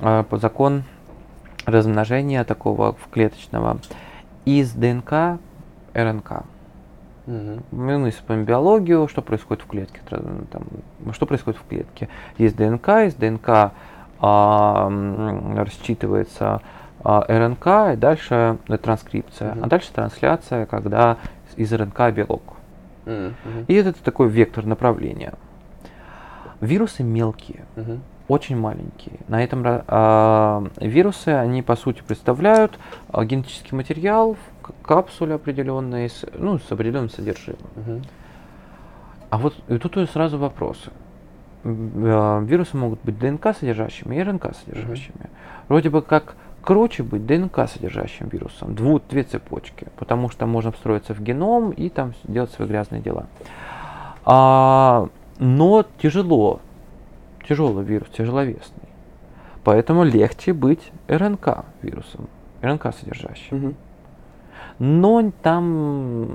По- закон размножения такого клеточного из ДНК РНК. Мы вспомним биологию, что происходит в клетке. Там, что происходит в клетке? Есть ДНК, из ДНК а, рассчитывается а, РНК, и дальше э, транскрипция. Мгм. А дальше трансляция, когда из РНК белок. Мгм. И это такой вектор направления. Вирусы мелкие, Мгм. очень маленькие. На этом а, вирусы, они по сути представляют а, генетический материал в к- капсуле определенной, с, ну, с определенным содержимым. А вот и тут сразу вопросы. Э, Вирусы могут быть ДНК содержащими и РНК содержащими. Вроде бы как круче быть ДНК содержащим вирусом, дву, две цепочки, потому что можно встроиться в геном и там делать свои грязные дела. А, но тяжело, тяжелый вирус, тяжеловесный. Поэтому легче быть РНК вирусом, РНК содержащим. Мгм. Но там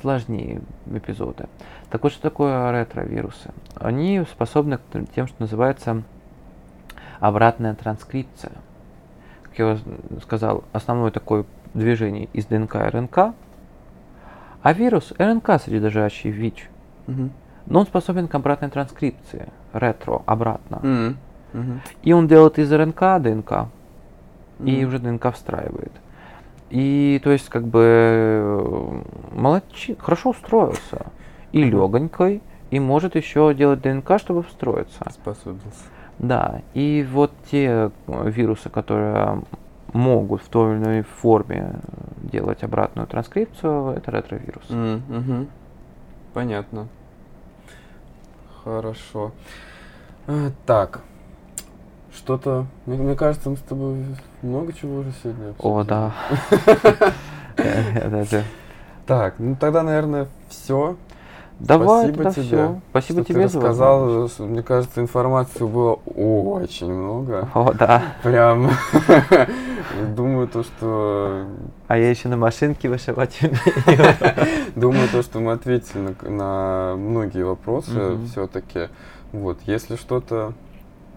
сложнее эпизоды. Так вот, что такое ретровирусы? Они способны к тем, что называется обратная транскрипция. Как я уже сказал, основное такое движение из ДНК и РНК, а вирус РНК, содержащий ВИЧ, Мгм. но он способен к обратной транскрипции, ретро, обратно. М. Мгм. И он делает из РНК ДНК, и Мгм. уже ДНК встраивает. И то есть как бы молодчи, хорошо устроился. И легонькой, и может еще делать ДНК, чтобы встроиться. Способился. Да, и вот те э, вирусы, которые могут в той или иной форме делать обратную транскрипцию, это ретровирус. М, мгм. Понятно. Хорошо. А, Так. Что-то. Мне, мне кажется, мы с тобой много чего уже сегодня О, обсудили. да. Э, это- Так, ну тогда, наверное, все. Давай, Спасибо тебе, все. Спасибо что тебе ты за рассказал. возможность. что, Мне кажется, информации было очень много. О, да. Прям. Думаю, то, что А я еще на машинке вышивать. Думаю, то, что мы ответили на, на многие вопросы Мгм. все-таки. Вот, если что-то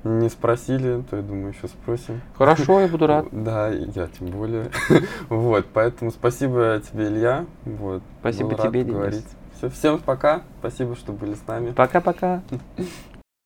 не спросили, то я думаю, еще спросим. Хорошо, я буду рад. Да, я тем более. Вот, поэтому спасибо тебе, Илья. Вот, Спасибо тебе, Денис. Всё, всем пока. Спасибо, что были с нами. Пока-пока.